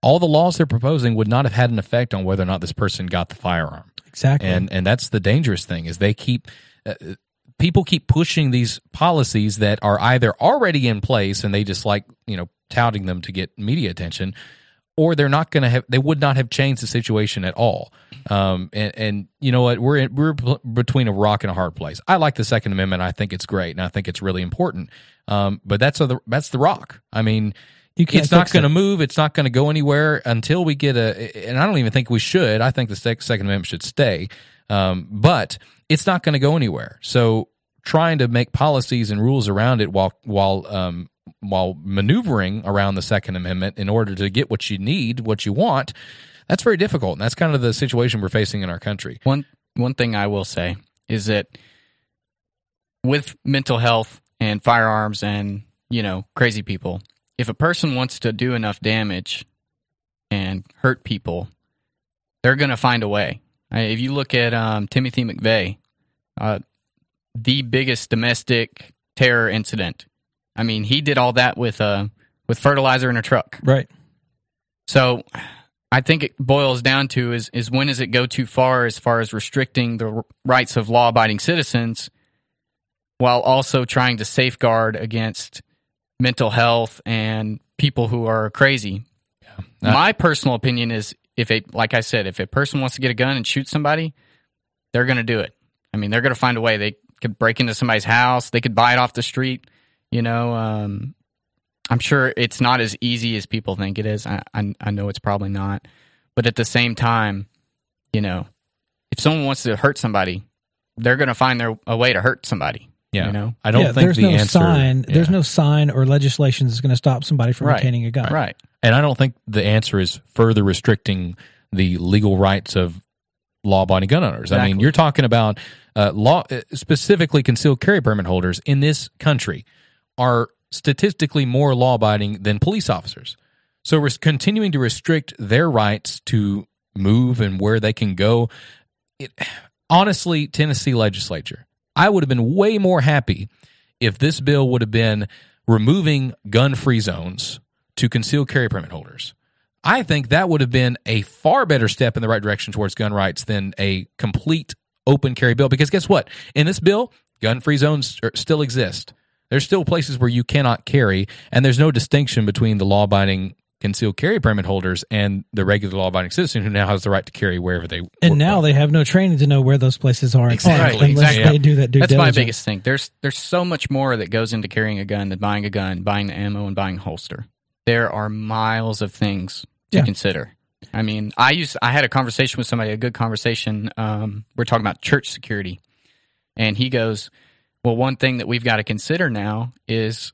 all the laws they're proposing would not have had an effect on whether or not this person got the firearm. Exactly, and and that's the dangerous thing is they keep. Uh, people keep pushing these policies that are either already in place and they just like you know touting them to get media attention or they're not going to have they would not have changed the situation at all. Um, and, and, you know what? We're in, we're between a rock and a hard place. I like the second amendment. I think it's great and i think it's really important. Um, but that's the that's the rock. I mean it's not going to move. It's not going to go anywhere until we get a and i don't even think we should. I think the second amendment should stay. Um, but it's not going to go anywhere. So trying to make policies and rules around it while while um, while maneuvering around the Second Amendment in order to get what you need, what you want, that's very difficult. And that's kind of the situation we're facing in our country. One one thing I will say is that with mental health and firearms and you know crazy people, if a person wants to do enough damage and hurt people, they're going to find a way. If you look at um, Timothy McVeigh, uh, the biggest domestic terror incident. I mean, he did all that with uh with fertilizer in a truck. Right. So I think it boils down to is is when does it go too far as far as restricting the rights of law abiding citizens while also trying to safeguard against mental health and people who are crazy. Yeah. My personal opinion is if a like I said, if a person wants to get a gun and shoot somebody, they're going to do it. I mean, they're going to find a way. They could break into somebody's house. They could buy it off the street. You know, um, I'm sure it's not as easy as people think it is. I, I, I know it's probably not, but at the same time, you know, if someone wants to hurt somebody, they're going to find their a way to hurt somebody. Yeah, you know, I don't yeah, think there's the no answer, sign. Yeah. There's no sign or legislation that's going to stop somebody from right. retaining a gun. Right, and I don't think the answer is further restricting the legal rights of law-abiding gun owners. Exactly. I mean, you're talking about uh, law uh, specifically concealed carry permit holders in this country are statistically more law-abiding than police officers. So we're continuing to restrict their rights to move and where they can go. It, honestly, Tennessee legislature, I would have been way more happy if this bill would have been removing gun-free zones to concealed carry permit holders. I think that would have been a far better step in the right direction towards gun rights than a complete open carry bill. Because guess what? In this bill, gun free zones still exist. There's still places where you cannot carry, and there's no distinction between the law abiding concealed carry permit holders and the regular law abiding citizen who now has the right to carry wherever they And now they have no training to know where those places are. Exactly, unless exactly. they do that due That's my biggest thing. There's there's so much more that goes into carrying a gun than buying a gun, buying the ammo, and buying a holster. There are miles of things to Yeah. consider. I mean, I used I had a conversation with somebody, a good conversation. Um, we're talking about church security, and he goes, "Well, one thing that we've got to consider now is,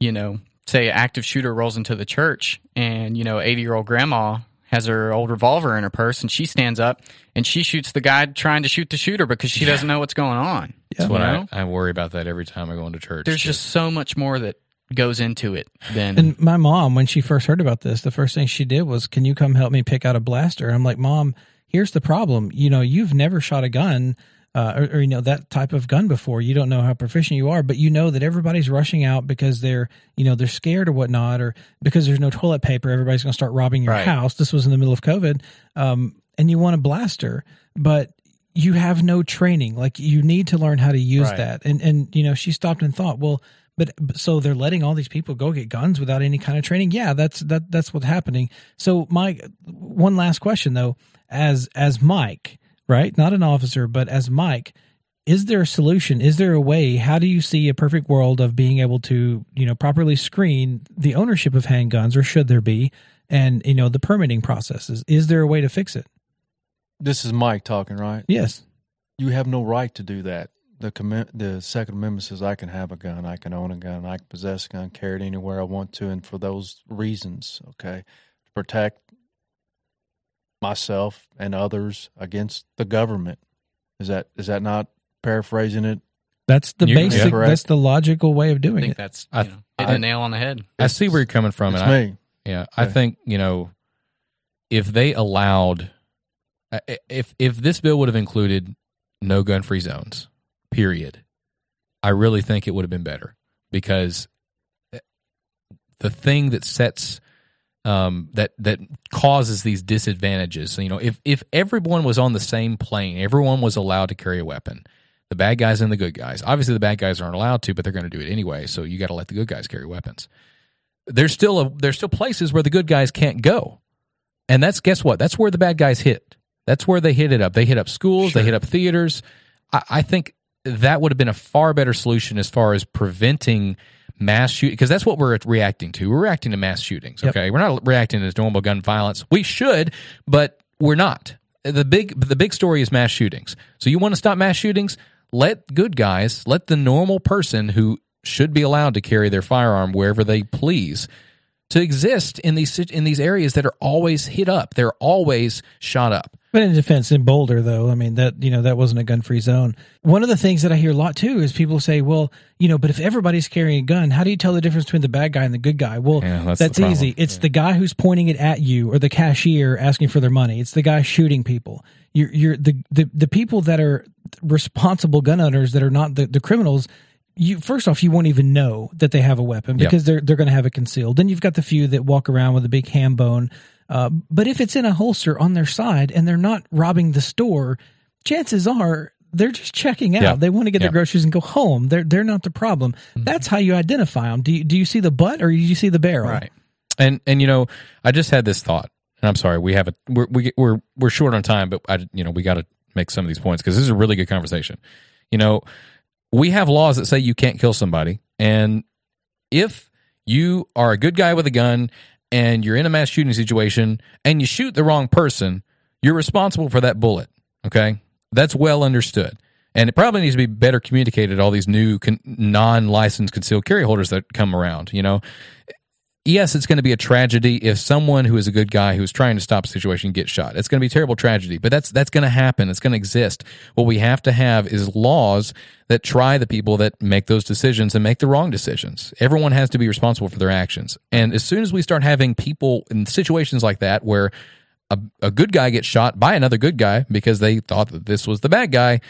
you know, say an active shooter rolls into the church, and you know, eighty year old grandma." Has her old revolver in her purse, and she stands up and she shoots the guy trying to shoot the shooter because she doesn't know what's going on. That's what I. I worry about that every time I go into church. There's just so much more that goes into it than And my mom, when she first heard about this, the first thing she did was, "Can you come help me pick out a blaster?" I'm like, "Mom, here's the problem. You know, you've never shot a gun." Uh, or, or you know that type of gun before. You don't know how proficient you are but you know that everybody's rushing out because they're you know they're scared or whatnot or because there's no toilet paper everybody's going to start robbing your Right. house. This was in the middle of covid um, and you want a blaster but you have no training. Like you need to learn how to use Right. that. And and you know she stopped and thought well but, so they're letting all these people go get guns without any kind of training? Yeah that's that that's what's happening. So mike one last question though. As as mike right? Not an officer but as mike is there a solution? Is there a way? How do you see a perfect world of being able to you know properly screen the ownership of handguns or should there be and you know the permitting processes? Is there a way to fix it? This is Mike talking, right? yes. You have no right to do that. The commi- the Second Amendment says I can have a gun, I can own a gun, I can possess a gun, carry it anywhere I want to, and for those reasons, okay, to protect myself and others against the government. Is that is that not paraphrasing it? that's the You- basic yeah. that's the logical way of I doing think it that's I- know, hitting I- the nail on the head. I see where you're coming from, It's and I, me. Yeah, I Yeah. think you know if they allowed uh, if if this bill would have included no gun free zones, period, I really think it would have been better because uh, the thing that sets um, that that causes these disadvantages. So, you know, if if everyone was on the same plane, everyone was allowed to carry a weapon. The bad guys and the good guys. Obviously, the bad guys aren't allowed to, but they're going to do it anyway. So you got to let the good guys carry weapons there's still a there's still places where the good guys can't go, and that's guess what? That's where the bad guys hit. That's where they hit it up. They hit up schools. They hit up theaters. I, I think that would have been a far better solution as far as preventing mass shoot because that's what we're reacting to. We're reacting to mass shootings. Yep. Okay, we're not reacting to normal gun violence. We should, but we're not. The big the big story is mass shootings. So you want to stop mass shootings? Let good guys, let the normal person who should be allowed to carry their firearm wherever they please to exist in these in these areas that are always hit up. They're always shot up. But in defense, in Boulder, though, I mean that you know that wasn't a gun-free zone. One of the things that I hear a lot too is people say, "Well, you know, but if everybody's carrying a gun, how do you tell the difference between the bad guy and the good guy?" Well, Yeah, that's that's, easy. It's the guy who's pointing it at you, or the cashier asking for their money. It's the guy shooting people. You're, you're the, the the people that are responsible gun owners that are not the, the criminals. You first off, you won't even know that they have a weapon Yep. because they're they're going to have it concealed. Then you've got the few that walk around with a big ham bone. Uh, but if it's in a holster on their side and they're not robbing the store, chances are they're just checking out. Yeah. They want to get Yeah. their groceries and go home. They're they're not the problem. That's how you identify them. Do you, do you see the butt or do you see the barrel? Right. And and you know, I just had this thought. And I'm sorry, we have a we're we, we're we're short on time, but I you know we got to make some of these points because this is a really good conversation. You know, we have laws that say you can't kill somebody, and if you are a good guy with a gun and you're in a mass shooting situation and you shoot the wrong person, you're responsible for that bullet. Okay, that's well understood. And it probably needs to be better communicated to all these new con- non-licensed concealed carry holders that come around. You know, yes, it's going to be a tragedy if someone who is a good guy who's trying to stop a situation gets shot. It's going to be terrible tragedy, but that's that's going to happen. It's going to exist. What we have to have is laws that try the people that make those decisions and make the wrong decisions. Everyone has to be responsible for their actions. And as soon as we start having people in situations like that where a, a good guy gets shot by another good guy because they thought that this was the bad guy,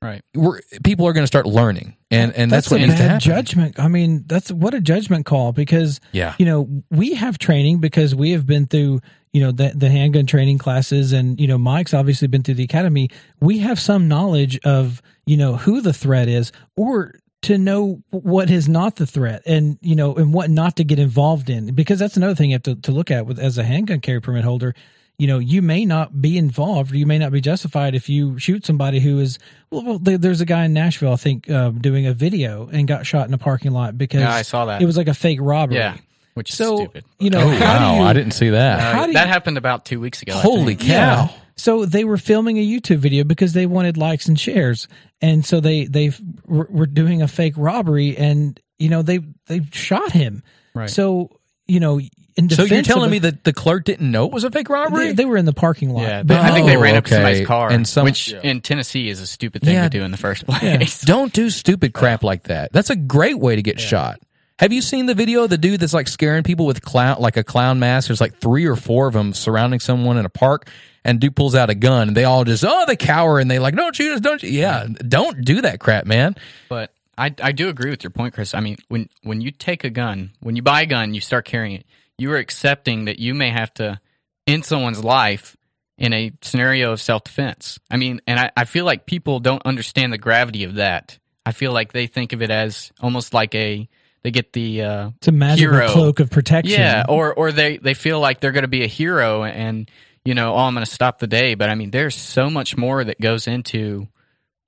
Right. we're, people are going to start learning, and and that's, what a needs to bad happen. judgment. I mean, that's what a judgment call because Yeah. you know we have training because we have been through you know the the handgun training classes and you know Mike's obviously been through the academy. We have some knowledge of you know who the threat is or to know what is not the threat and you know and what not to get involved in because that's another thing you have to, to look at with as a handgun carry permit holder you know you may not be involved or you may not be justified if you shoot somebody who is well, well there's a guy in nashville i think uh, doing a video and got shot in a parking lot because Yeah, I saw that. it was like a fake robbery Yeah, which is so stupid. you know Oh how wow! do you, I didn't see that. Uh, how do that you- happened about two weeks ago. Holy cow! yeah. So they were filming a YouTube video because they wanted likes and shares, and so they they were, were doing a fake robbery, and you know they they shot him. Right. So you know, in So you're of telling it- me that the clerk didn't know it was a fake robbery? they, they were in the parking lot. Yeah, but I think they Oh, ran up to okay. somebody's car, And some- which Yeah. in Tennessee is a stupid thing Yeah. to do in the first place. Don't do stupid crap like that. That's a great way to get shot. Have you seen the video of the dude that's like scaring people with clown, like a clown mask? There's like three or four of them surrounding someone in a park, and dude pulls out a gun, and they all just oh they cower and they like don't shoot us, don't you? Yeah, don't do that crap, man. But I, I do agree with your point, Chris. I mean, when when you take a gun, when you buy a gun, you start carrying it. You are accepting that you may have to end someone's life in a scenario of self defense. I mean, and I, I feel like people don't understand the gravity of that. I feel like they think of it as almost like a they get the uh, it's a magical hero. cloak of protection. Yeah, or or they they feel like they're going to be a hero and you know, oh, I'm going to stop the day. But I mean, there's so much more that goes into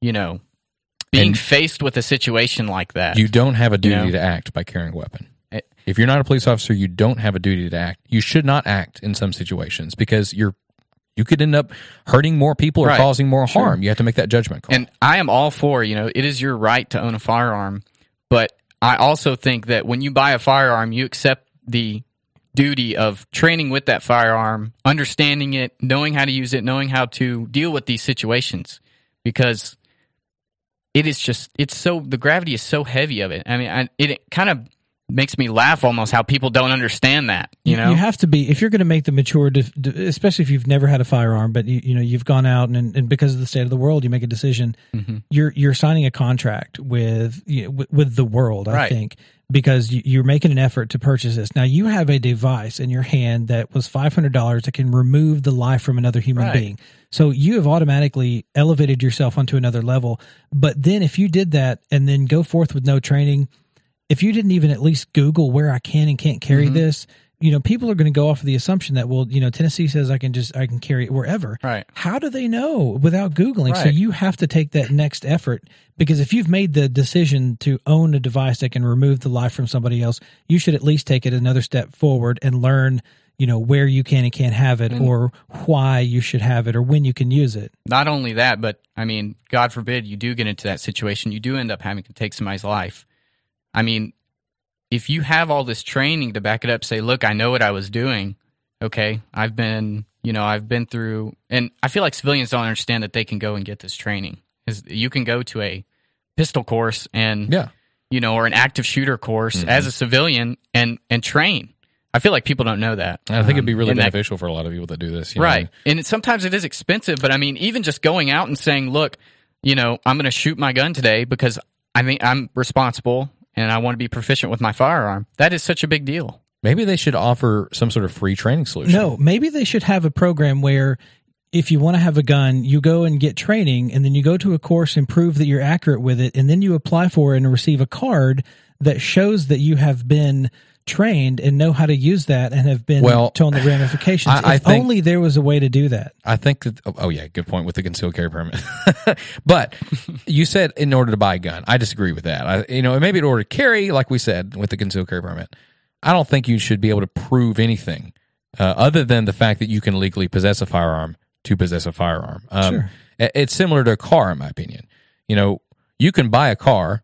you know being And- faced with a situation like that. You don't have a duty know? to act by carrying a weapon. If you're not a police officer, you don't have a duty to act. You should not act in some situations because you're you could end up hurting more people or Right. causing more harm. You have to make that judgment call. and I am all for you know it is your right to own a firearm, but I also think that when you buy a firearm, you accept the duty of training with that firearm, understanding it, knowing how to use it, knowing how to deal with these situations, because it is just it's so the gravity is so heavy of it. I mean, I, it kind of makes me laugh almost how people don't understand that. You know, you have to be if you're going to make the mature, especially if you've never had a firearm, but you, you know you've gone out and, and because of the state of the world, you make a decision. Mm-hmm. You're you're signing a contract with you know, with, with the world, I Right. think, because you, you're making an effort to purchase this. Now you have a device in your hand that was five hundred dollars that can remove the life from another human Right. being. So you have automatically elevated yourself onto another level. But then if you did that and then go forth with no training, if you didn't even at least Google where I can and can't carry Mm-hmm. this, you know, people are going to go off of the assumption that, well, you know, Tennessee says I can just, I can carry it wherever. Right. How do they know without Googling? So you have to take that next effort because if you've made the decision to own a device that can remove the life from somebody else, you should at least take it another step forward and learn, you know, where you can and can't have it or why you should have it or when you can use it. not only that, but I mean, God forbid you do get into that situation, you do end up having to take somebody's life. I mean, if you have all this training to back it up, say, look, I know what I was doing. Okay, I've been, you know, I've been through, and I feel like civilians don't understand that they can go and get this training. Is you can go to a pistol course and, yeah. you know, or an active shooter course as a civilian and and train. I feel like people don't know that. I think it'd be Um, really that- beneficial for a lot of people that do this. you know. right and it, sometimes it is expensive but i mean even just going out and saying look you know i'm going to shoot my gun today because i mean, i'm responsible and i want to be proficient with my firearm that is such a big deal Maybe they should offer some sort of free training solution. No, maybe they should have a program where if you want to have a gun, you go and get training and then you go to a course and prove that you're accurate with it. And then you apply for it and receive a card that shows that you have been trained and know how to use that and have been Well, told the ramifications. I- I if think- only there was a way to do that. I think that. Oh, oh, yeah, good point with the concealed carry permit. but you said in order to buy a gun, I disagree with that. I, you know, maybe in order to carry, like we said with the concealed carry permit, I don't think you should be able to prove anything uh, other than the fact that you can legally possess a firearm to possess a firearm. Um, Sure. It's similar to a car, in my opinion. You know, you can buy a car.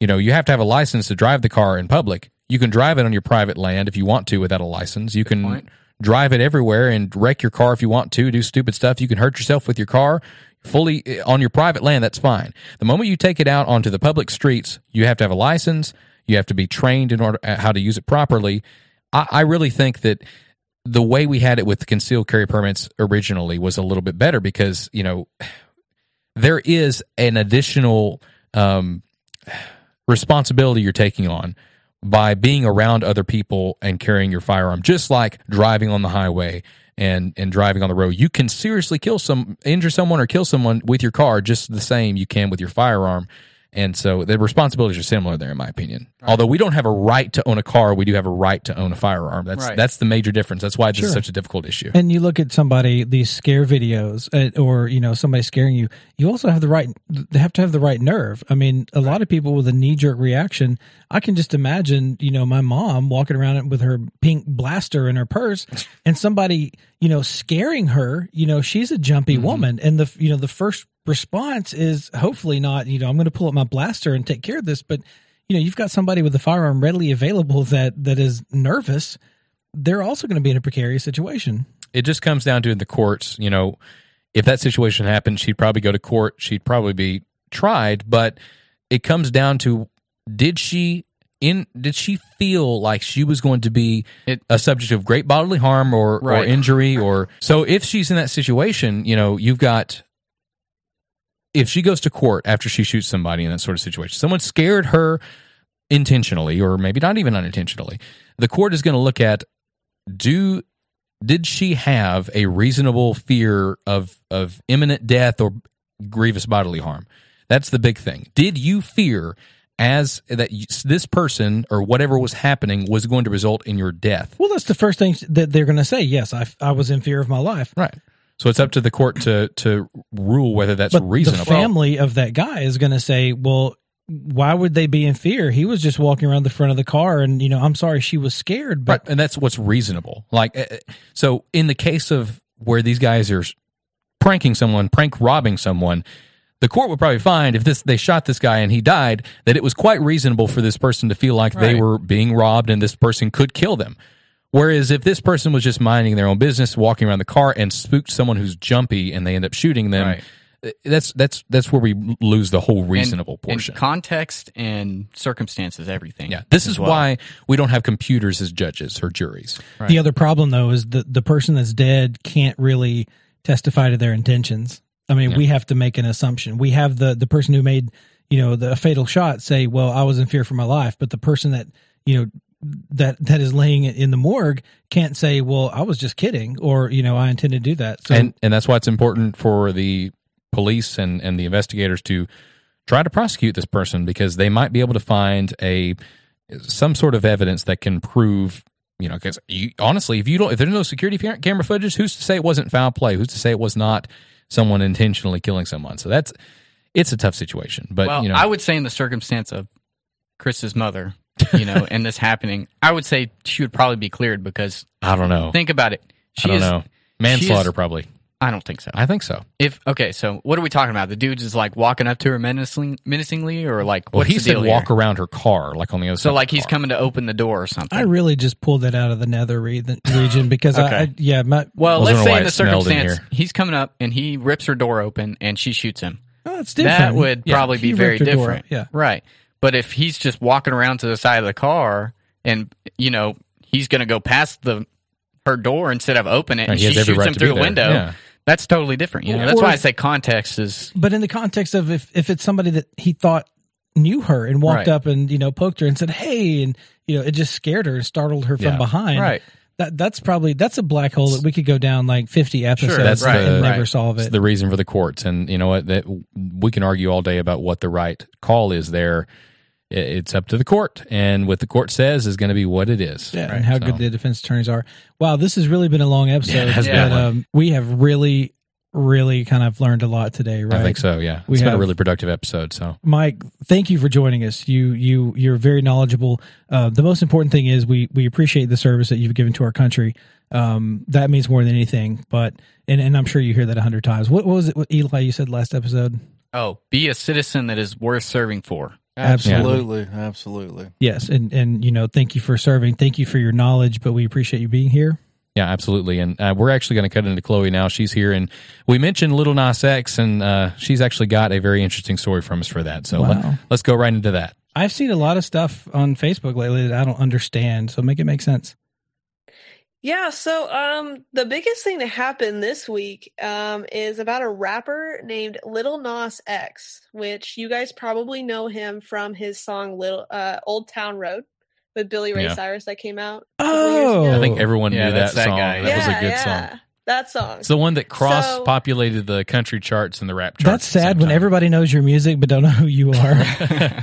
You know, you have to have a license to drive the car in public. You can drive it on your private land if you want to without a license. You can point. drive it everywhere and wreck your car if you want to, do stupid stuff. You can hurt yourself with your car fully eh, on your private land. That's fine. The moment you take it out onto the public streets, you have to have a license. You have to be trained in order uh, how to use it properly. I, I really think that the way we had it with the concealed carry permits originally was a little bit better because you know there is an additional um, responsibility you're taking on by being around other people and carrying your firearm, just like driving on the highway and and driving on the road. You can seriously kill some, injure someone, or kill someone with your car just the same you can with your firearm. And so the responsibilities are similar there, in my opinion. Although we don't have a right to own a car, we do have a right to own a firearm. That's Right. that's the major difference. That's why this is such a difficult issue. And you look at somebody these scare videos, uh, or you know somebody scaring you. You also have the right. They have to have the right nerve. I mean, a lot of people with a knee jerk reaction. I can just imagine, you know, my mom walking around with her pink blaster in her purse, and somebody, you know, scaring her. You know, she's a jumpy woman, and the you know the first response is hopefully not. You know, I'm going to pull up my blaster and take care of this, but. You know, you've got somebody with a firearm readily available that that is nervous. They're also going to be in a precarious situation. it just comes down to in the courts. You know, if that situation happened, she'd probably go to court. She'd probably be tried. But it comes down to did she in did she feel like she was going to be It- a subject of great bodily harm or, or injury or so if she's in that situation, you know, you've got if she goes to court after she shoots somebody in that sort of situation, someone scared her intentionally or maybe not even unintentionally, the court is going to look at do did she have a reasonable fear of of imminent death or grievous bodily harm? That's the big thing. Did you fear as that this person or whatever was happening was going to result in your death? Well, that's the first thing that they're going to say. Yes, I, I was in fear of my life. Right. So it's up to the court to to rule whether that's But reasonable. the family of that guy is going to say, well, why would they be in fear? He was just walking around the front of the car and, you know, I'm sorry she was scared, Right, but and that's what's reasonable. Like, uh, so in the case of where these guys are pranking someone, prank robbing someone, the court would probably find if this they shot this guy and he died that it was quite reasonable for this person to feel like they were being robbed and this person could kill them. Whereas if this person was just minding their own business, walking around the car and spooked someone who's jumpy and they end up shooting them, Right. that's that's that's where we lose the whole reasonable and portion. context and circumstances, everything. yeah, this is well. why we don't have computers as judges or juries. the other problem though is that the person that's dead can't really testify to their intentions. I mean, we have to make an assumption. We have the the person who made, you know, the fatal shot say, "Well, I was in fear for my life," but the person that, you know, that that is laying in the morgue can't say, "Well, I was just kidding," or you know, I intended to do that. So and and that's why it's important for the police and and the investigators to try to prosecute this person because they might be able to find a some sort of evidence that can prove you know because honestly if you don't if there's no security camera footage who's to say it wasn't foul play? Who's to say it was not someone intentionally killing someone? So that's it's a tough situation but well, you know. I would say in the circumstance of Chris's mother, you know, and this happening, I would say she would probably be cleared because I don't know think about it. She I don't is, know manslaughter is- probably I don't think so. I think so If okay, so what are we talking about? The dude's just like walking up to her menacing, menacingly, or like well what's he the said deal walk here? around her car like on the other side So of like the he's car. coming to open the door or something. I really just pulled that out of the nether region because I, Okay. I yeah my well, let's say in the it smelled in circumstance he's coming up and he rips her door open and she shoots him. oh, it's different. That would Yeah, probably be very ripped door different. up, yeah. Right. But if he's just walking around to the side of the car and you know, he's gonna go past the her door instead of open it and He she shoots right him through be the there. window, Yeah. that's totally different. You know, Or- that's why I say context is But in the context of if if it's somebody that he thought knew her and walked Right. up and you know poked her and said hey and you know it just scared her and startled her Yeah. from behind Right. that that's probably that's a black hole that we could go down like 50 episodes That's and the- never right. solve It's it the reason for the courts, and you know what? That we can argue all day about what the right call is. There, I- it's up to the court, and what the court says is going to be what it is. yeah, Right, and how so- good the defense attorneys are wow this has really been a long episode Yeah, has been but, um, we have really really kind of learned a lot today right I think so. Yeah, We it's been a really productive episode. So Mike, thank you for joining us. You you you're very knowledgeable. Uh, the most important thing is we we appreciate the service that you've given to our country. Um, that means more than anything. But and, and I'm sure you hear that a hundred times. What, what was it, what Eli? You said last episode. oh, be a citizen that is worth serving for. Absolutely. Absolutely. Absolutely. Yes, and and you know, thank you for serving. Thank you for your knowledge. But we appreciate you being here. yeah, absolutely. And uh, we're actually going to cut into Chloe now. She's here, and we mentioned Lil Nas X, and uh, she's actually got a very interesting story from us for that. So Wow. let, let's go right into that. I've seen a lot of stuff on Facebook lately that I don't understand. So make it make sense. Yeah, so um the biggest thing that happened this week um is about a rapper named Lil Nas X, which you guys probably know him from his song Little uh Old Town Road with Billy Ray Yeah. Cyrus that came out. a couple years Oh. I think everyone Yeah, knew that, that's that song. guy. That was a good yeah, song. That song. It's the one that cross So- populated the country charts and the rap charts. That's sad when everybody knows your music but don't know who you are.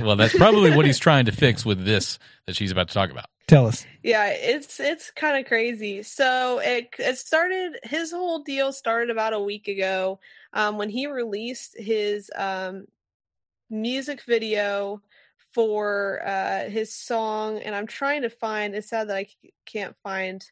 well, that's probably what he's trying to fix with this that she's about to talk about. Tell us. Yeah, it's it's kind of crazy. So it it started. His whole deal started about a week ago um, when he released his um, music video for uh, his song, and I'm trying to find. It's sad that I can't find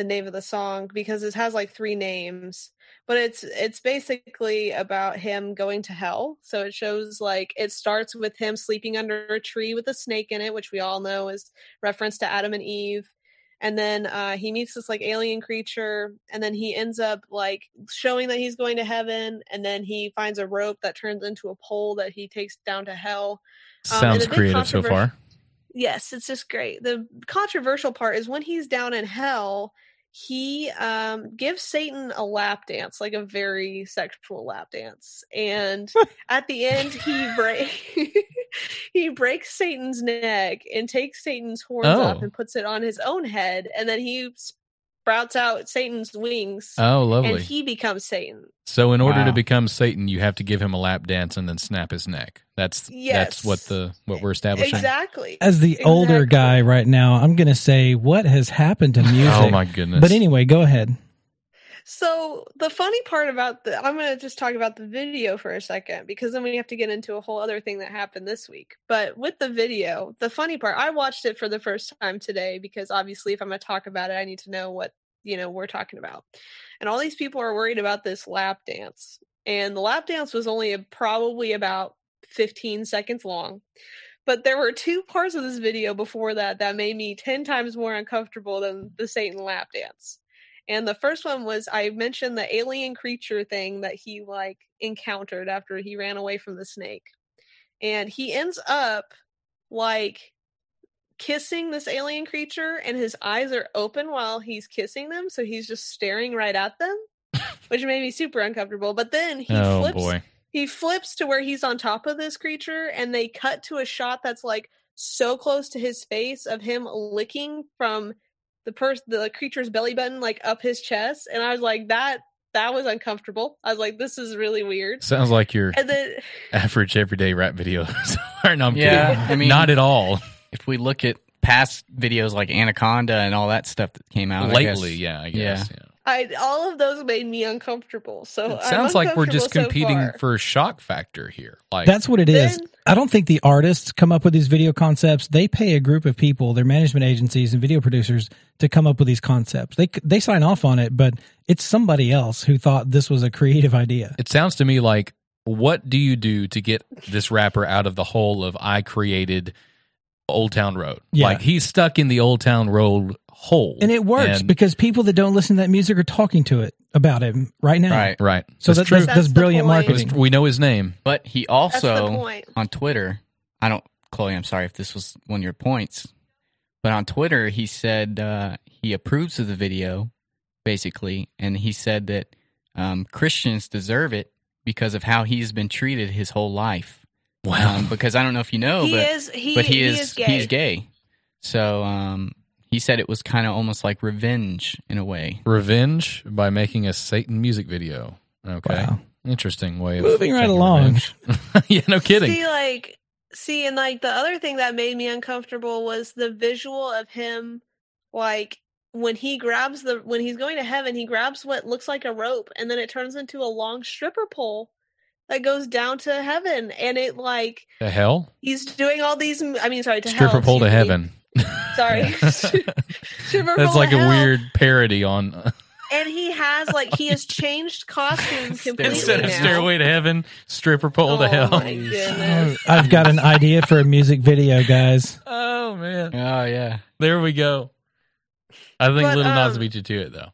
the name of the song because it has like three names but it's it's basically about him going to hell so it shows like it starts with him sleeping under a tree with a snake in it which we all know is reference to adam and eve and then uh, he meets this like alien creature and then he ends up like showing that he's going to heaven and then he finds a rope that turns into a pole that he takes down to hell Um, Sounds creative so far. Yes, it's just great. The controversial part is when he's down in hell, he um gives Satan a lap dance, like a very sexual lap dance. And at the end he break he breaks Satan's neck and takes Satan's horns up Oh. and puts it on his own head and then he sprouts out Satan's wings Oh, lovely. and he becomes Satan. so, in order to become Satan, you have to give him a lap dance and then snap his neck. That's that's Yes. what the what we're establishing. Exactly. As the older guy right now, I'm going to say what has happened to oh, music. Oh my goodness! But anyway, go ahead. So the funny part about the I'm going to just talk about the video for a second because then we have to get into a whole other thing that happened this week. But with the video, the funny part, I watched it for the first time today because obviously if I'm going to talk about it, I need to know what, you know, we're talking about. And all these people are worried about this lap dance. And the lap dance was only probably about 15 seconds long. But there were two parts of this video before that that made me 10 times more uncomfortable than the Satan lap dance. And the first one was I mentioned the alien creature thing that he like encountered after he ran away from the snake. And he ends up like kissing this alien creature and his eyes are open while he's kissing them, so he's just staring right at them, which made me super uncomfortable. But then he oh flips boy, he flips to where he's on top of this creature and they cut to a shot that's like so close to his face of him licking from the person the creature's belly button like up his chest and i was like that that was uncomfortable i was like this is really weird sounds like your and then average everyday rap videos. no, I'm Yeah, kidding. I mean- not at all. if we look at past videos like Anaconda and all that stuff that came out I guess- Lately, yeah, I guess. Yeah. I all of those made me uncomfortable so It I'm sounds like we're just uncomfortable so competing for shock factor here. Like That's what it is. Then- I don't think the artists come up with these video concepts. They pay a group of people, their management agencies and video producers, to come up with these concepts. They they sign off on it, but it's somebody else who thought this was a creative idea. it sounds to me like what do you do to get this rapper out of the hole of I created Old Town Road? Yeah. Like he's stuck in the Old Town Road hole, And it works And- because people that don't listen to that music are talking to it about it right now. Right. right. So that's that, true. that's, that's That's brilliant point. marketing. we know his name. But he also on Twitter, I don't, Chloe, I'm sorry if this was one of your points, but on Twitter, he said uh, he approves of the video, basically, and he said that um, Christians deserve it because of how he's been treated his whole life. Wow. Um, because I don't know if you know, he but is he, but he, he is, is gay he's gay. So um, he said it was kind of almost like revenge in a way. Revenge by making a Satan music video. Okay. Wow. Interesting way of Moving right along. yeah, no kidding. See, like, see, and like the other thing that made me uncomfortable was the visual of him, like when he grabs the when he's going to heaven, he grabs what looks like a rope, and then it turns into a long stripper pole that goes down to heaven, and it like the hell? he's doing all these. I mean, sorry, to Stripper hell, pole to excuse me. heaven. Sorry, Yeah. stripper That's like to a hell. weird parody on And he has like he has changed costume completely instead of now. Stairway to Heaven, Stripper Pole to Oh Hell. my goodness. I've got an idea for a music video, guys. Oh man, Oh yeah. there we go. I think But, Little Nas um, beat you to it though.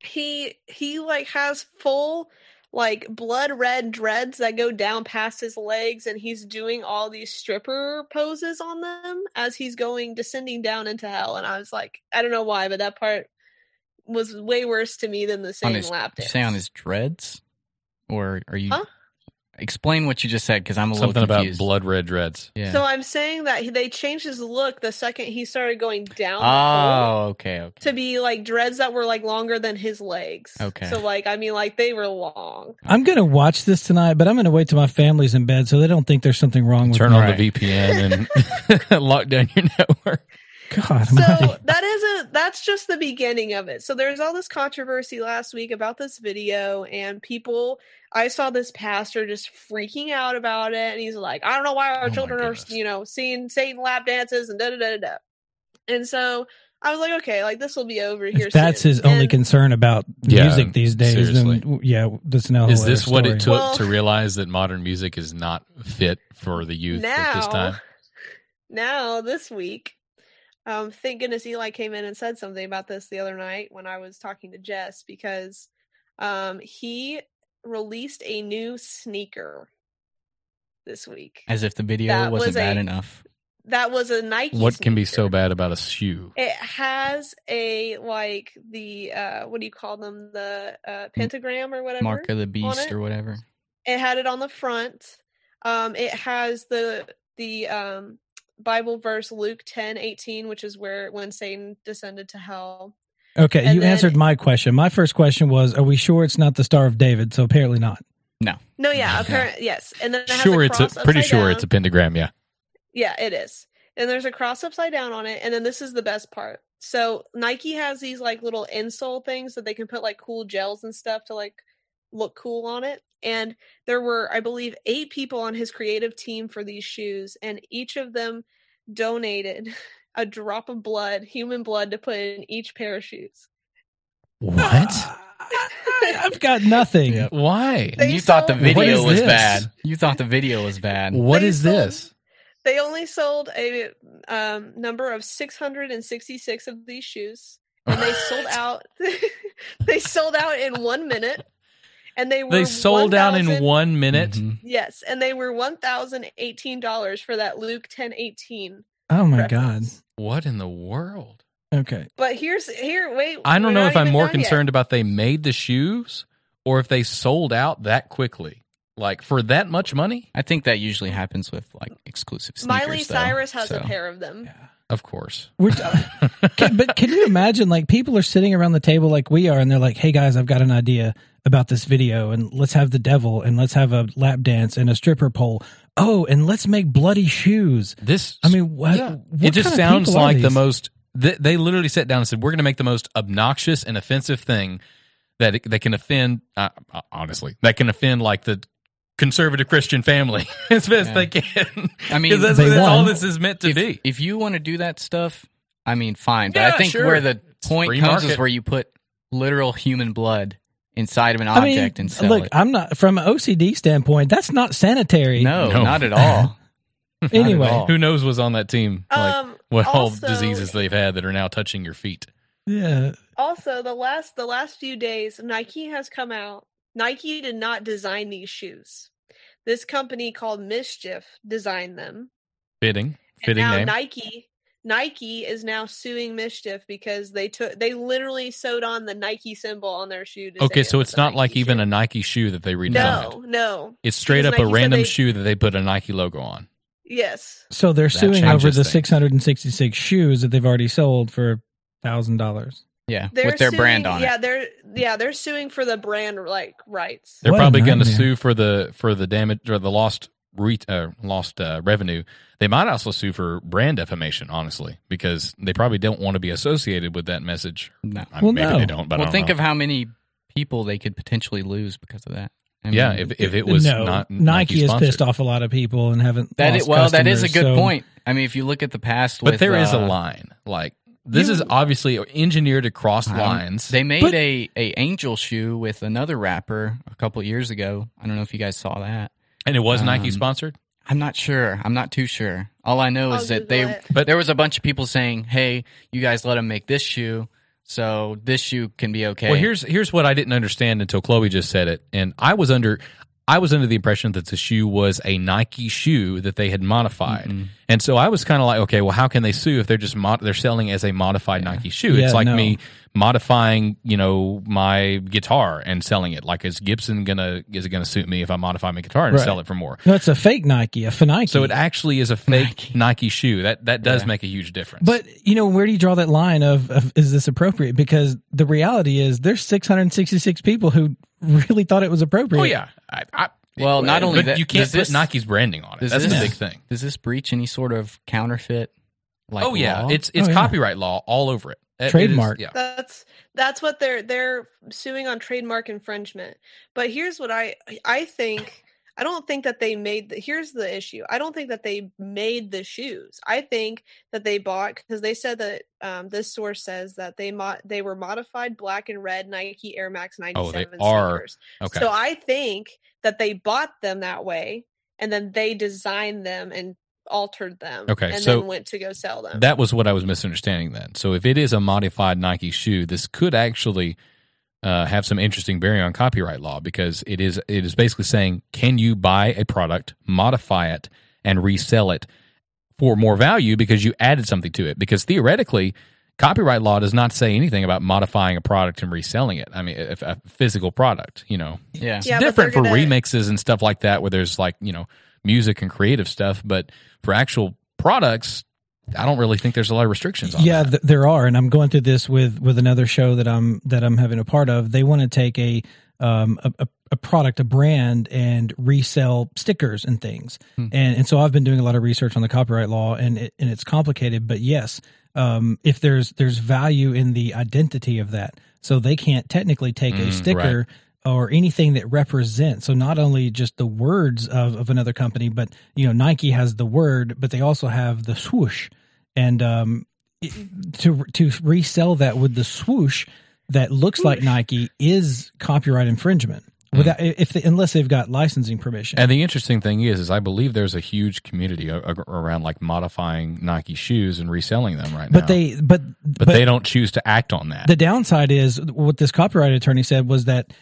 he he like has full like blood red dreads that go down past his legs and he's doing all these stripper poses on them as he's going descending down into hell and i was like i don't know why but that part was way worse to me than the on same his, lap did you dance. say on his dreads, or are you? Huh? Explain what you just said because I'm a little Something little about blood red dreads. Yeah. So I'm saying that he- they changed his look the second he started going down. the oh, okay, okay. To be like dreads that were like longer than his legs. Okay. So like I mean like they were long. I'm gonna watch this tonight, but I'm gonna wait till my family's in bed so they don't think there's something wrong with Turn me. on Right. the VPN and lock down your network. God, So almighty. that is a that's just the beginning of it. So there's all this controversy last week about this video and people I saw this pastor just freaking out about it and he's like, I don't know why Oh our my children are, you know, seeing Satan lap dances and da da da da da. And so I was like, okay, like this will be over here. if that's soon. his only concern about Yeah, music these days, seriously. then yeah, that's no. Is this what it took Well- to realize that modern music is not fit for the youth at this time? now this week, um, thank goodness Eli came in and said something about this the other night when I was talking to Jess because um, he released a new sneaker this week. As if the video That wasn't was bad a- enough. That was a Nike. What can be so bad about a shoe? It has a like the uh what do you call them the uh pentagram or whatever. Mark of the Beast or whatever. It had it on the front. Um, it has the the um Bible verse Luke ten eighteen, which is where when Satan descended to hell. Okay, And you then- answered my question. My first question was, are we sure it's not the Star of David? So apparently not. No, No, yeah, apparently yes. And then it has Sure, a it's a, pretty sure down. it's a pentagram. Yeah. Yeah, it is. And there's a cross upside down on it. And then this is the best part. So Nike has these like little insole things that they can put like cool gels and stuff to like look cool on it. And there were, I believe, eight people on his creative team for these shoes, and each of them donated a drop of blood, human blood, to put in each pair of shoes. What? I, have got nothing. Yep. Why? They you thought the video was this? bad. You thought the video was bad. What They is sold- this? They only sold a um, number of 666 of these shoes, and they sold out. they sold out in one minute, and they were They sold out in one minute. Mhm. Yes, and they were one thousand eighteen dollars for that Luke ten eighteen. Oh my reference. What in the world? Okay. But here's here. Wait, I don't know if I'm more done yet. concerned about they made the shoes or if they sold out that quickly. Like for that much money? I think that usually happens with like exclusive sneakers. Miley though, Cyrus has a pair of them. Of course. We're, uh, can, but can you imagine, like, people are sitting around the table like we are, and they're like, hey, guys, I've got an idea about this video, and let's have the devil, and let's have a lap dance and a stripper pole. Oh, and let's make bloody shoes. This I mean, what? Yeah. what it just kind sounds people like the most they, they literally sat down and said we're going to make the most obnoxious and offensive thing that it, that can offend uh, uh, honestly that can offend like the conservative christian family as best Yeah. they can I mean, that's, that's all this is meant to if, be if you want to do that stuff, I mean, fine. But Yeah, I think sure. where the point comes market. is where you put literal human blood inside of an I mean, object and sell look, it. I'm not from an OCD standpoint. That's not sanitary. No, No. not at all. Not at Anyway. all. who knows was on that team like Um, what all diseases they've had that are now touching your feet Yeah. Also, the last the last few days, Nike has come out. Nike did not design these shoes. This company called MSCHF designed them. fitting And fitting now name Nike Nike is now suing MSCHF because they took they literally sewed on the Nike symbol on their shoe. Okay so it it's was a not like Nike even a nike shoe that they redesigned no no it's straight because up a Nike said random they- shoe that they put a nike logo on yes So they're That suing over the 666 shoes that they've already sold for thousand dollars. Yeah, they're with their suing, brand on yeah it. they're yeah they're suing for the brand like rights. They're What probably going to sue for the for the damage or the lost re, uh, lost uh, revenue. They might also sue for brand defamation, honestly, because they probably don't want to be associated with that message. No. I mean, Well, maybe no. they don't, but I well, don't think know. of how many people they could potentially lose because of that. I yeah, mean, if if it was no, not Nike has pissed off a lot of people and haven't. that lost is, well, that is a good so- point. I mean, if you look at the past, but with, there is a uh, line. Like this you- is obviously engineered to cross um, lines. They made But- a a angel shoe with another rapper a couple years ago. I don't know if you guys saw that. And it was Nike um, sponsored. I'm not sure. I'm not too sure. All I know I'll is that they it. But- there was a bunch of people saying, "Hey, you guys let them make this shoe, so this shoe can be okay." Well, here's here's what I didn't understand until Chloe just said it, and I was under. I was under the impression that the shoe was a Nike shoe that they had modified, and so I was kind of like, okay, well, how can they sue if they're just mod- they're selling as a modified Nike shoe? Yeah, it's like no. me modifying, you know, my guitar and selling it. Like, is Gibson gonna is it gonna suit me if I modify my guitar and Right. sell it for more? No, it's a fake Nike, a Nike. So it actually is a fake Nike, shoe. That that does make a huge difference. But you know, where do you draw that line of, of is this appropriate? Because the reality is, there's 666 people who really thought it was appropriate. oh yeah, I, I, Well, not only but that, you can't does put this- Nike's branding on it. That's this- the big thing. Does this breach any sort of counterfeit? Like oh yeah, law? it's it's Oh, yeah. copyright law all over it. It- it is- Trademark. yeah. That's that's what they're they're suing on trademark infringement. But here's what I I think I don't think that they made the, here's the issue. I don't think that they made the shoes. I think that they bought because they said that um, this source says that they mo- they were modified black and red Nike Air Max 97 Oh, they are. sneakers. Okay. So I think that they bought them that way and then they designed them and altered them Okay, and so then went to go sell them. That was what I was misunderstanding then. So if it is a modified Nike shoe, this could actually uh, have some interesting bearing on copyright law because it is it is basically saying can you buy a product, modify it, and resell it for more value because you added something to it? Because theoretically, copyright law does not say anything about modifying a product and reselling it. I mean, if a physical product, you know, yeah. it's Yeah, different for gonna- remixes and stuff like that where there's like you know music and creative stuff but for actual products i don't really think there's a lot of restrictions on yeah, th- there are, and I'm going through this with with another show that I'm that I'm having a part of. They want to take a um a, a, product, a brand, and resell stickers and things. Hmm. And and so I've been doing a lot of research on the copyright law, and it, and it's complicated. But yes, um, if there's there's value in the identity of that, so they can't technically take Mm, a sticker. Or anything that represents so not only just the words of, of another company, but you know Nike has the word, but they also have the swoosh, and um, to to resell that with the swoosh that looks like Nike is copyright infringement. Without if they, unless they've got licensing permission. and the interesting thing is is i believe there's a huge community around like modifying nike shoes and reselling them right now. but they but but, they don't choose to act on that. The downside is what this copyright attorney said was that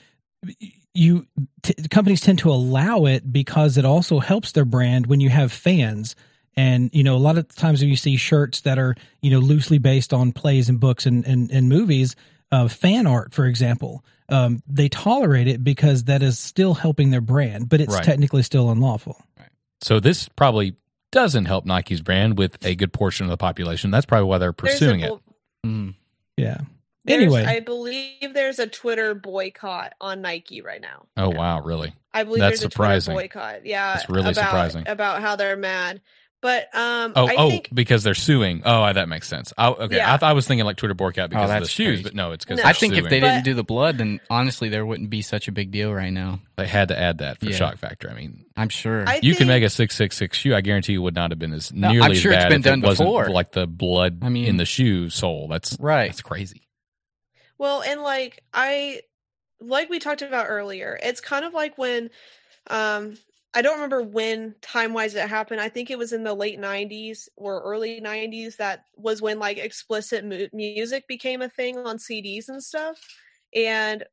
you t- companies tend to allow it because it also helps their brand when you have fans. And you know, a lot of times when you see shirts that are you know loosely based on plays and books and and, and movies, uh, fan art, for example, um, they tolerate it because that is still helping their brand, but it's Right. technically still unlawful. so this probably doesn't help nike's brand with a good portion of the population that's probably why they're There's a pursuing it bull- Mm. Yeah. There's- Anyway, I believe there's a Twitter boycott on Nike right now. oh wow really I believe That's there's a surprising. Twitter boycott. Yeah, That's really about, surprising. about how they're mad. But um, Oh, I oh, think because they're suing. Oh, that makes sense. Oh, okay, Yeah. I, thought I was thinking like Twitter boycott because of the Oh, shoes, crazy. but no, it's because No. I think if they But- didn't do the blood, then honestly, there wouldn't be such a big deal right now. they had to add that for Yeah. shock factor. I mean, I'm sure. I you can make a six six six shoe. I guarantee you would not have been as No, nearly I'm as sure it's bad been if done it wasn't before. like the blood I mean- in the shoe sole. That's right. That's crazy. Well, and like I like we talked about earlier, it's kind of like when um I don't remember when time wise it happened. I think it was in the late 90s or early 90s that was when like explicit mu- music became a thing on CDs and stuff. And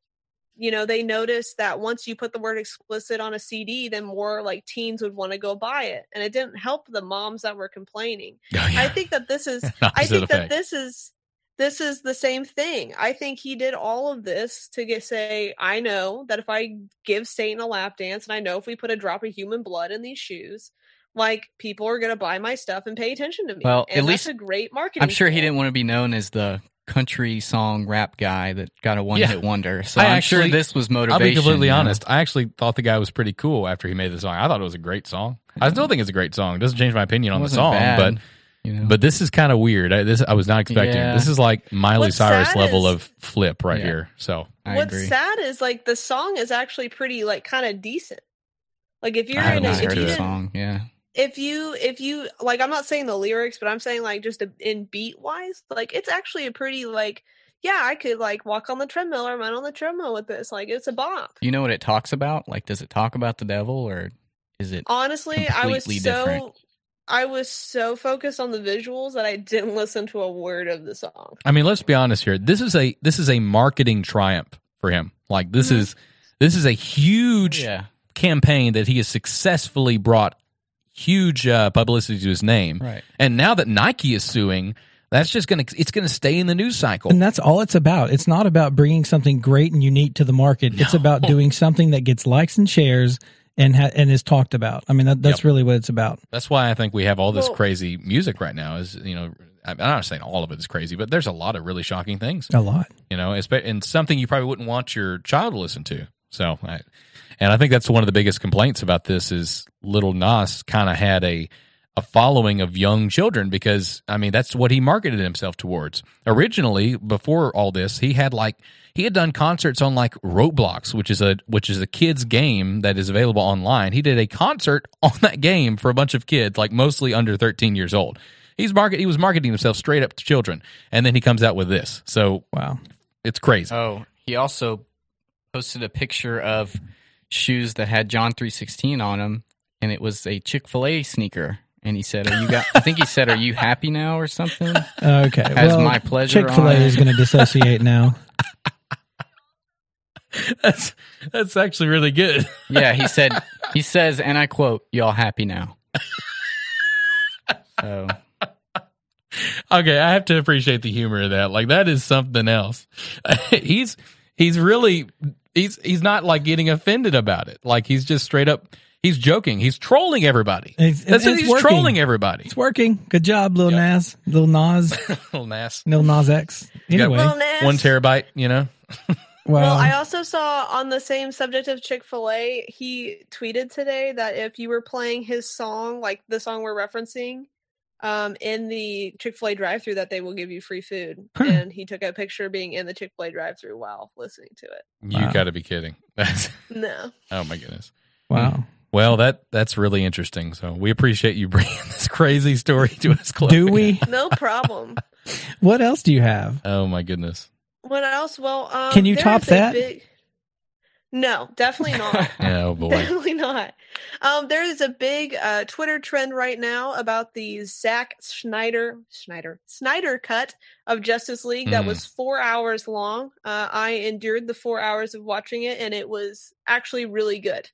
you know, they noticed that once you put the word explicit on a CD, then more like teens would want to go buy it. And it didn't help the moms that were complaining. Oh, yeah. I think that this is I think that this is this is the same thing. I think he did all of this to get say, I know that if I give Satan a lap dance and I know if we put a drop of human blood in these shoes, like people are gonna buy my stuff and pay attention to me. Well, and at that's least- a great marketing. I'm sure he didn't want to be known as the country song rap guy that got a one Yeah. hit wonder. So I I'm actually- sure this was motivation. I'll be completely you know? honest. I actually thought the guy was pretty cool after he made the song. I thought it was a great song. I still think it's a great song. It doesn't change my opinion on the wasn't song, bad, but you know? but this is kind of weird. I, this I was not expecting. Yeah. This is like Miley What's Cyrus level is- of flip right Yeah. here. So I What's agree. sad is like the song is actually pretty like kind of decent. Like if you're I in haven't a, listened if you song. Yeah. if you if you like i'm not saying the lyrics but i'm saying like just a, in beat wise like it's actually a pretty like yeah i could like walk on the treadmill or run on the treadmill with this like it's a bop You know what it talks about? Like, does it talk about the devil or is it? honestly i was so different. I was so focused on the visuals that i didn't listen to a word of the song I mean, let's be honest here. This is a this is a marketing triumph for him. Like this Mhm. is this is a huge Yeah. campaign that he has successfully brought huge uh, publicity to his name. Right. And now that Nike is suing, that's just going to it's going to stay in the news cycle. And that's all it's about. It's not about bringing something great and unique to the market. It's about doing something that gets likes and shares and ha- and is talked about. I mean, that, that's Yep. really what it's about. That's why I think we have all this Well- crazy music right now. Is you know, I'm not saying all of it is crazy, but there's a lot of really shocking things. A lot. You know, espe- and something you probably wouldn't want your child to listen to. So, I, and I think that's one of the biggest complaints about this is Little Nas kind of had a a following of young children because I mean that's what he marketed himself towards. Originally, before all this, he had like he had done concerts on like Roblox, which is a which is a kids game that is available online. He did a concert on that game for a bunch of kids, like mostly under 13 years old. He's market he was marketing himself straight up to children, and then he comes out with this. So Wow. it's crazy. Oh, he also posted a picture of shoes that had John three sixteen on them, and it was a Chick fil A sneaker. And he said, "Are you got?" I think he said, "Are you happy now?" or something. Okay. Has well, my pleasure Chick fil A on it. is going to dissociate now. That's that's actually really good. Yeah, he said. He says, and I quote, "Y'all happy now?" So okay, I have to appreciate the humor of that. Like that is something else. he's he's really he's he's not like getting offended about it. Like he's just straight up he's joking. He's trolling everybody. It's- That's it's it. He's working. trolling everybody. It's working. Good job, Lil Yep. Nas. Lil Nas. Little Nas. Lil Nas X. Anyway. Well, Nas- One terabyte, you know. Well, Well, I also saw on the same subject of Chick fil A, he tweeted today that if you were playing his song, like the song we're referencing, um, in the Chick fil A drive through, that they will give you free food. Huh. And he took a picture being in the Chick fil A drive through while listening to it. You Wow. got to be kidding. No. oh my goodness. wow. Well, that that's really interesting. So we appreciate you bringing this crazy story to us. Chloe. Do we? No problem. What else do you have? Oh my goodness. What else? Well, um, Can you top that? big- No, definitely not. Oh boy. Definitely not. Um, there is a big uh, Twitter trend right now about the Zack Schneider Schneider Snyder cut of Justice League that Mhm. was four hours long. Uh, I endured the four hours of watching it, and it was actually really good.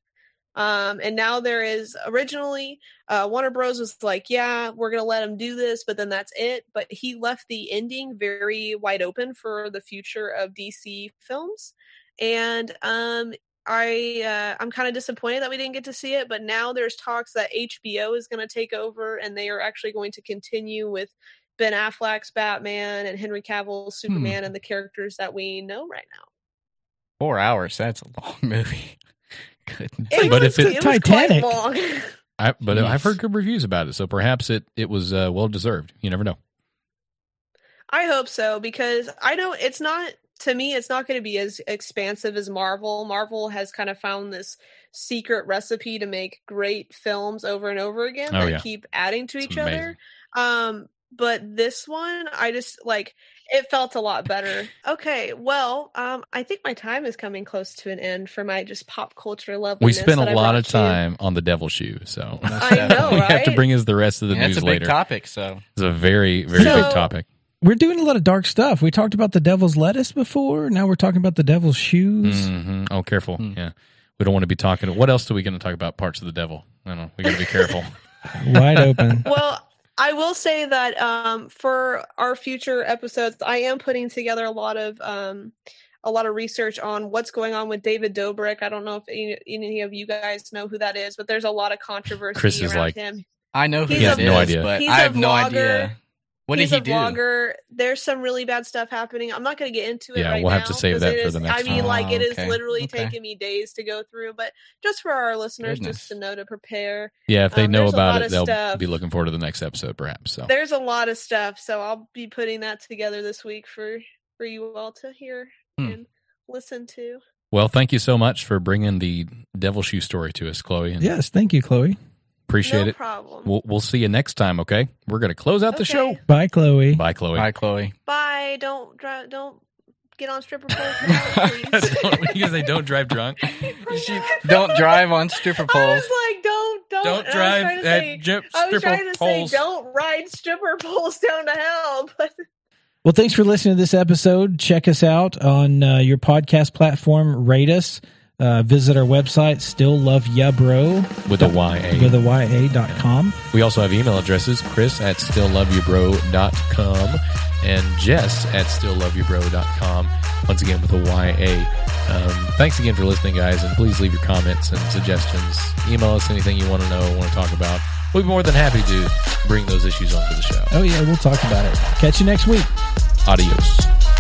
Um, and now there is originally uh, Warner Bros was like, yeah, we're gonna let him do this, but then that's it. But he left the ending very wide open for the future of DC films, and um, I uh, I'm kind of disappointed that we didn't get to see it, but now there's talks that HBO is going to take over and they are actually going to continue with Ben Affleck's Batman and Henry Cavill's Superman and the characters that we know right now. four hours. That's a long movie. Goodness. It But was, if it- it Titanic. I, but I've heard good reviews about it, so perhaps it it was uh, well deserved. You never know. I hope so because I don't. It's not to me. It's not going to be as expansive as Marvel. Marvel has kind of found this secret recipe to make great films over and over again Oh, that yeah. keep adding to It's each amazing. other. Um, but this one, I just like it felt a lot better. Okay, well, um, I think my time is coming close to an end for my just pop culture level. We spent a lot of time on the devil shoe, so I know, we have to bring us the rest of the Yeah, news that's a big later. topic. So It's a very very So- big topic. We're doing a lot of dark stuff. We talked about the devil's lettuce before. Now we're talking about the devil's shoes. hmm Oh, careful! Hmm. Yeah, we don't want to be talking. What else are we going to talk about? Parts of the devil. I don't know. We got to be careful. Wide open. well i will say that um, for our future episodes i am putting together a lot of um, a lot of research on what's going on with david dobrik i don't know if any, any of you guys know who that is but there's a lot of controversy Chris is around like, him I know who He's that a- no is, idea. but He's I a have no vlogger. idea. What He's did he a do? vlogger there's some really bad stuff happening i'm not going to get into it Yeah, right we'll have now to save 'cause that for is- the next i mean one. like it is okay. literally Okay. taking me days to go through but just for our listeners Goodness. just to know to prepare Yeah, if they Um, know about it, of they'll stuff. be looking forward to the next episode, perhaps. So there's a lot of stuff so i'll be putting that together this week for for you all to hear Hmm. and listen to Well, thank you so much for bringing the devil shoe story to us, Chloe. And Yes, thank you, Chloe. Appreciate no it. problem We'll, we'll see you next time, okay? We're going to close out the show. Bye, Chloe. Bye, Chloe. Bye, Chloe. bye don't drive don't get on stripper poles now, because they don't drive drunk. Don't drive on stripper I poles. was like, don't, don't, Don't and I was trying to at say- j- I was trying to poles. say, don't ride stripper poles down to hell. But Well, thanks for listening to this episode. Check us out on uh, your podcast platform. Rate us. Uh, visit our website, still love ya bro with a YA. with a ya dot com. We also have email addresses Chris at stillloveyabro.com and Jess at stillloveyabro.com. Once again, with a YA. Um, thanks again for listening, guys, and please leave your comments and suggestions. Email us anything you want to know, want to talk about. We'd be more than happy to bring those issues onto the show. Oh yeah, we'll talk about it. Catch you next week. Adios.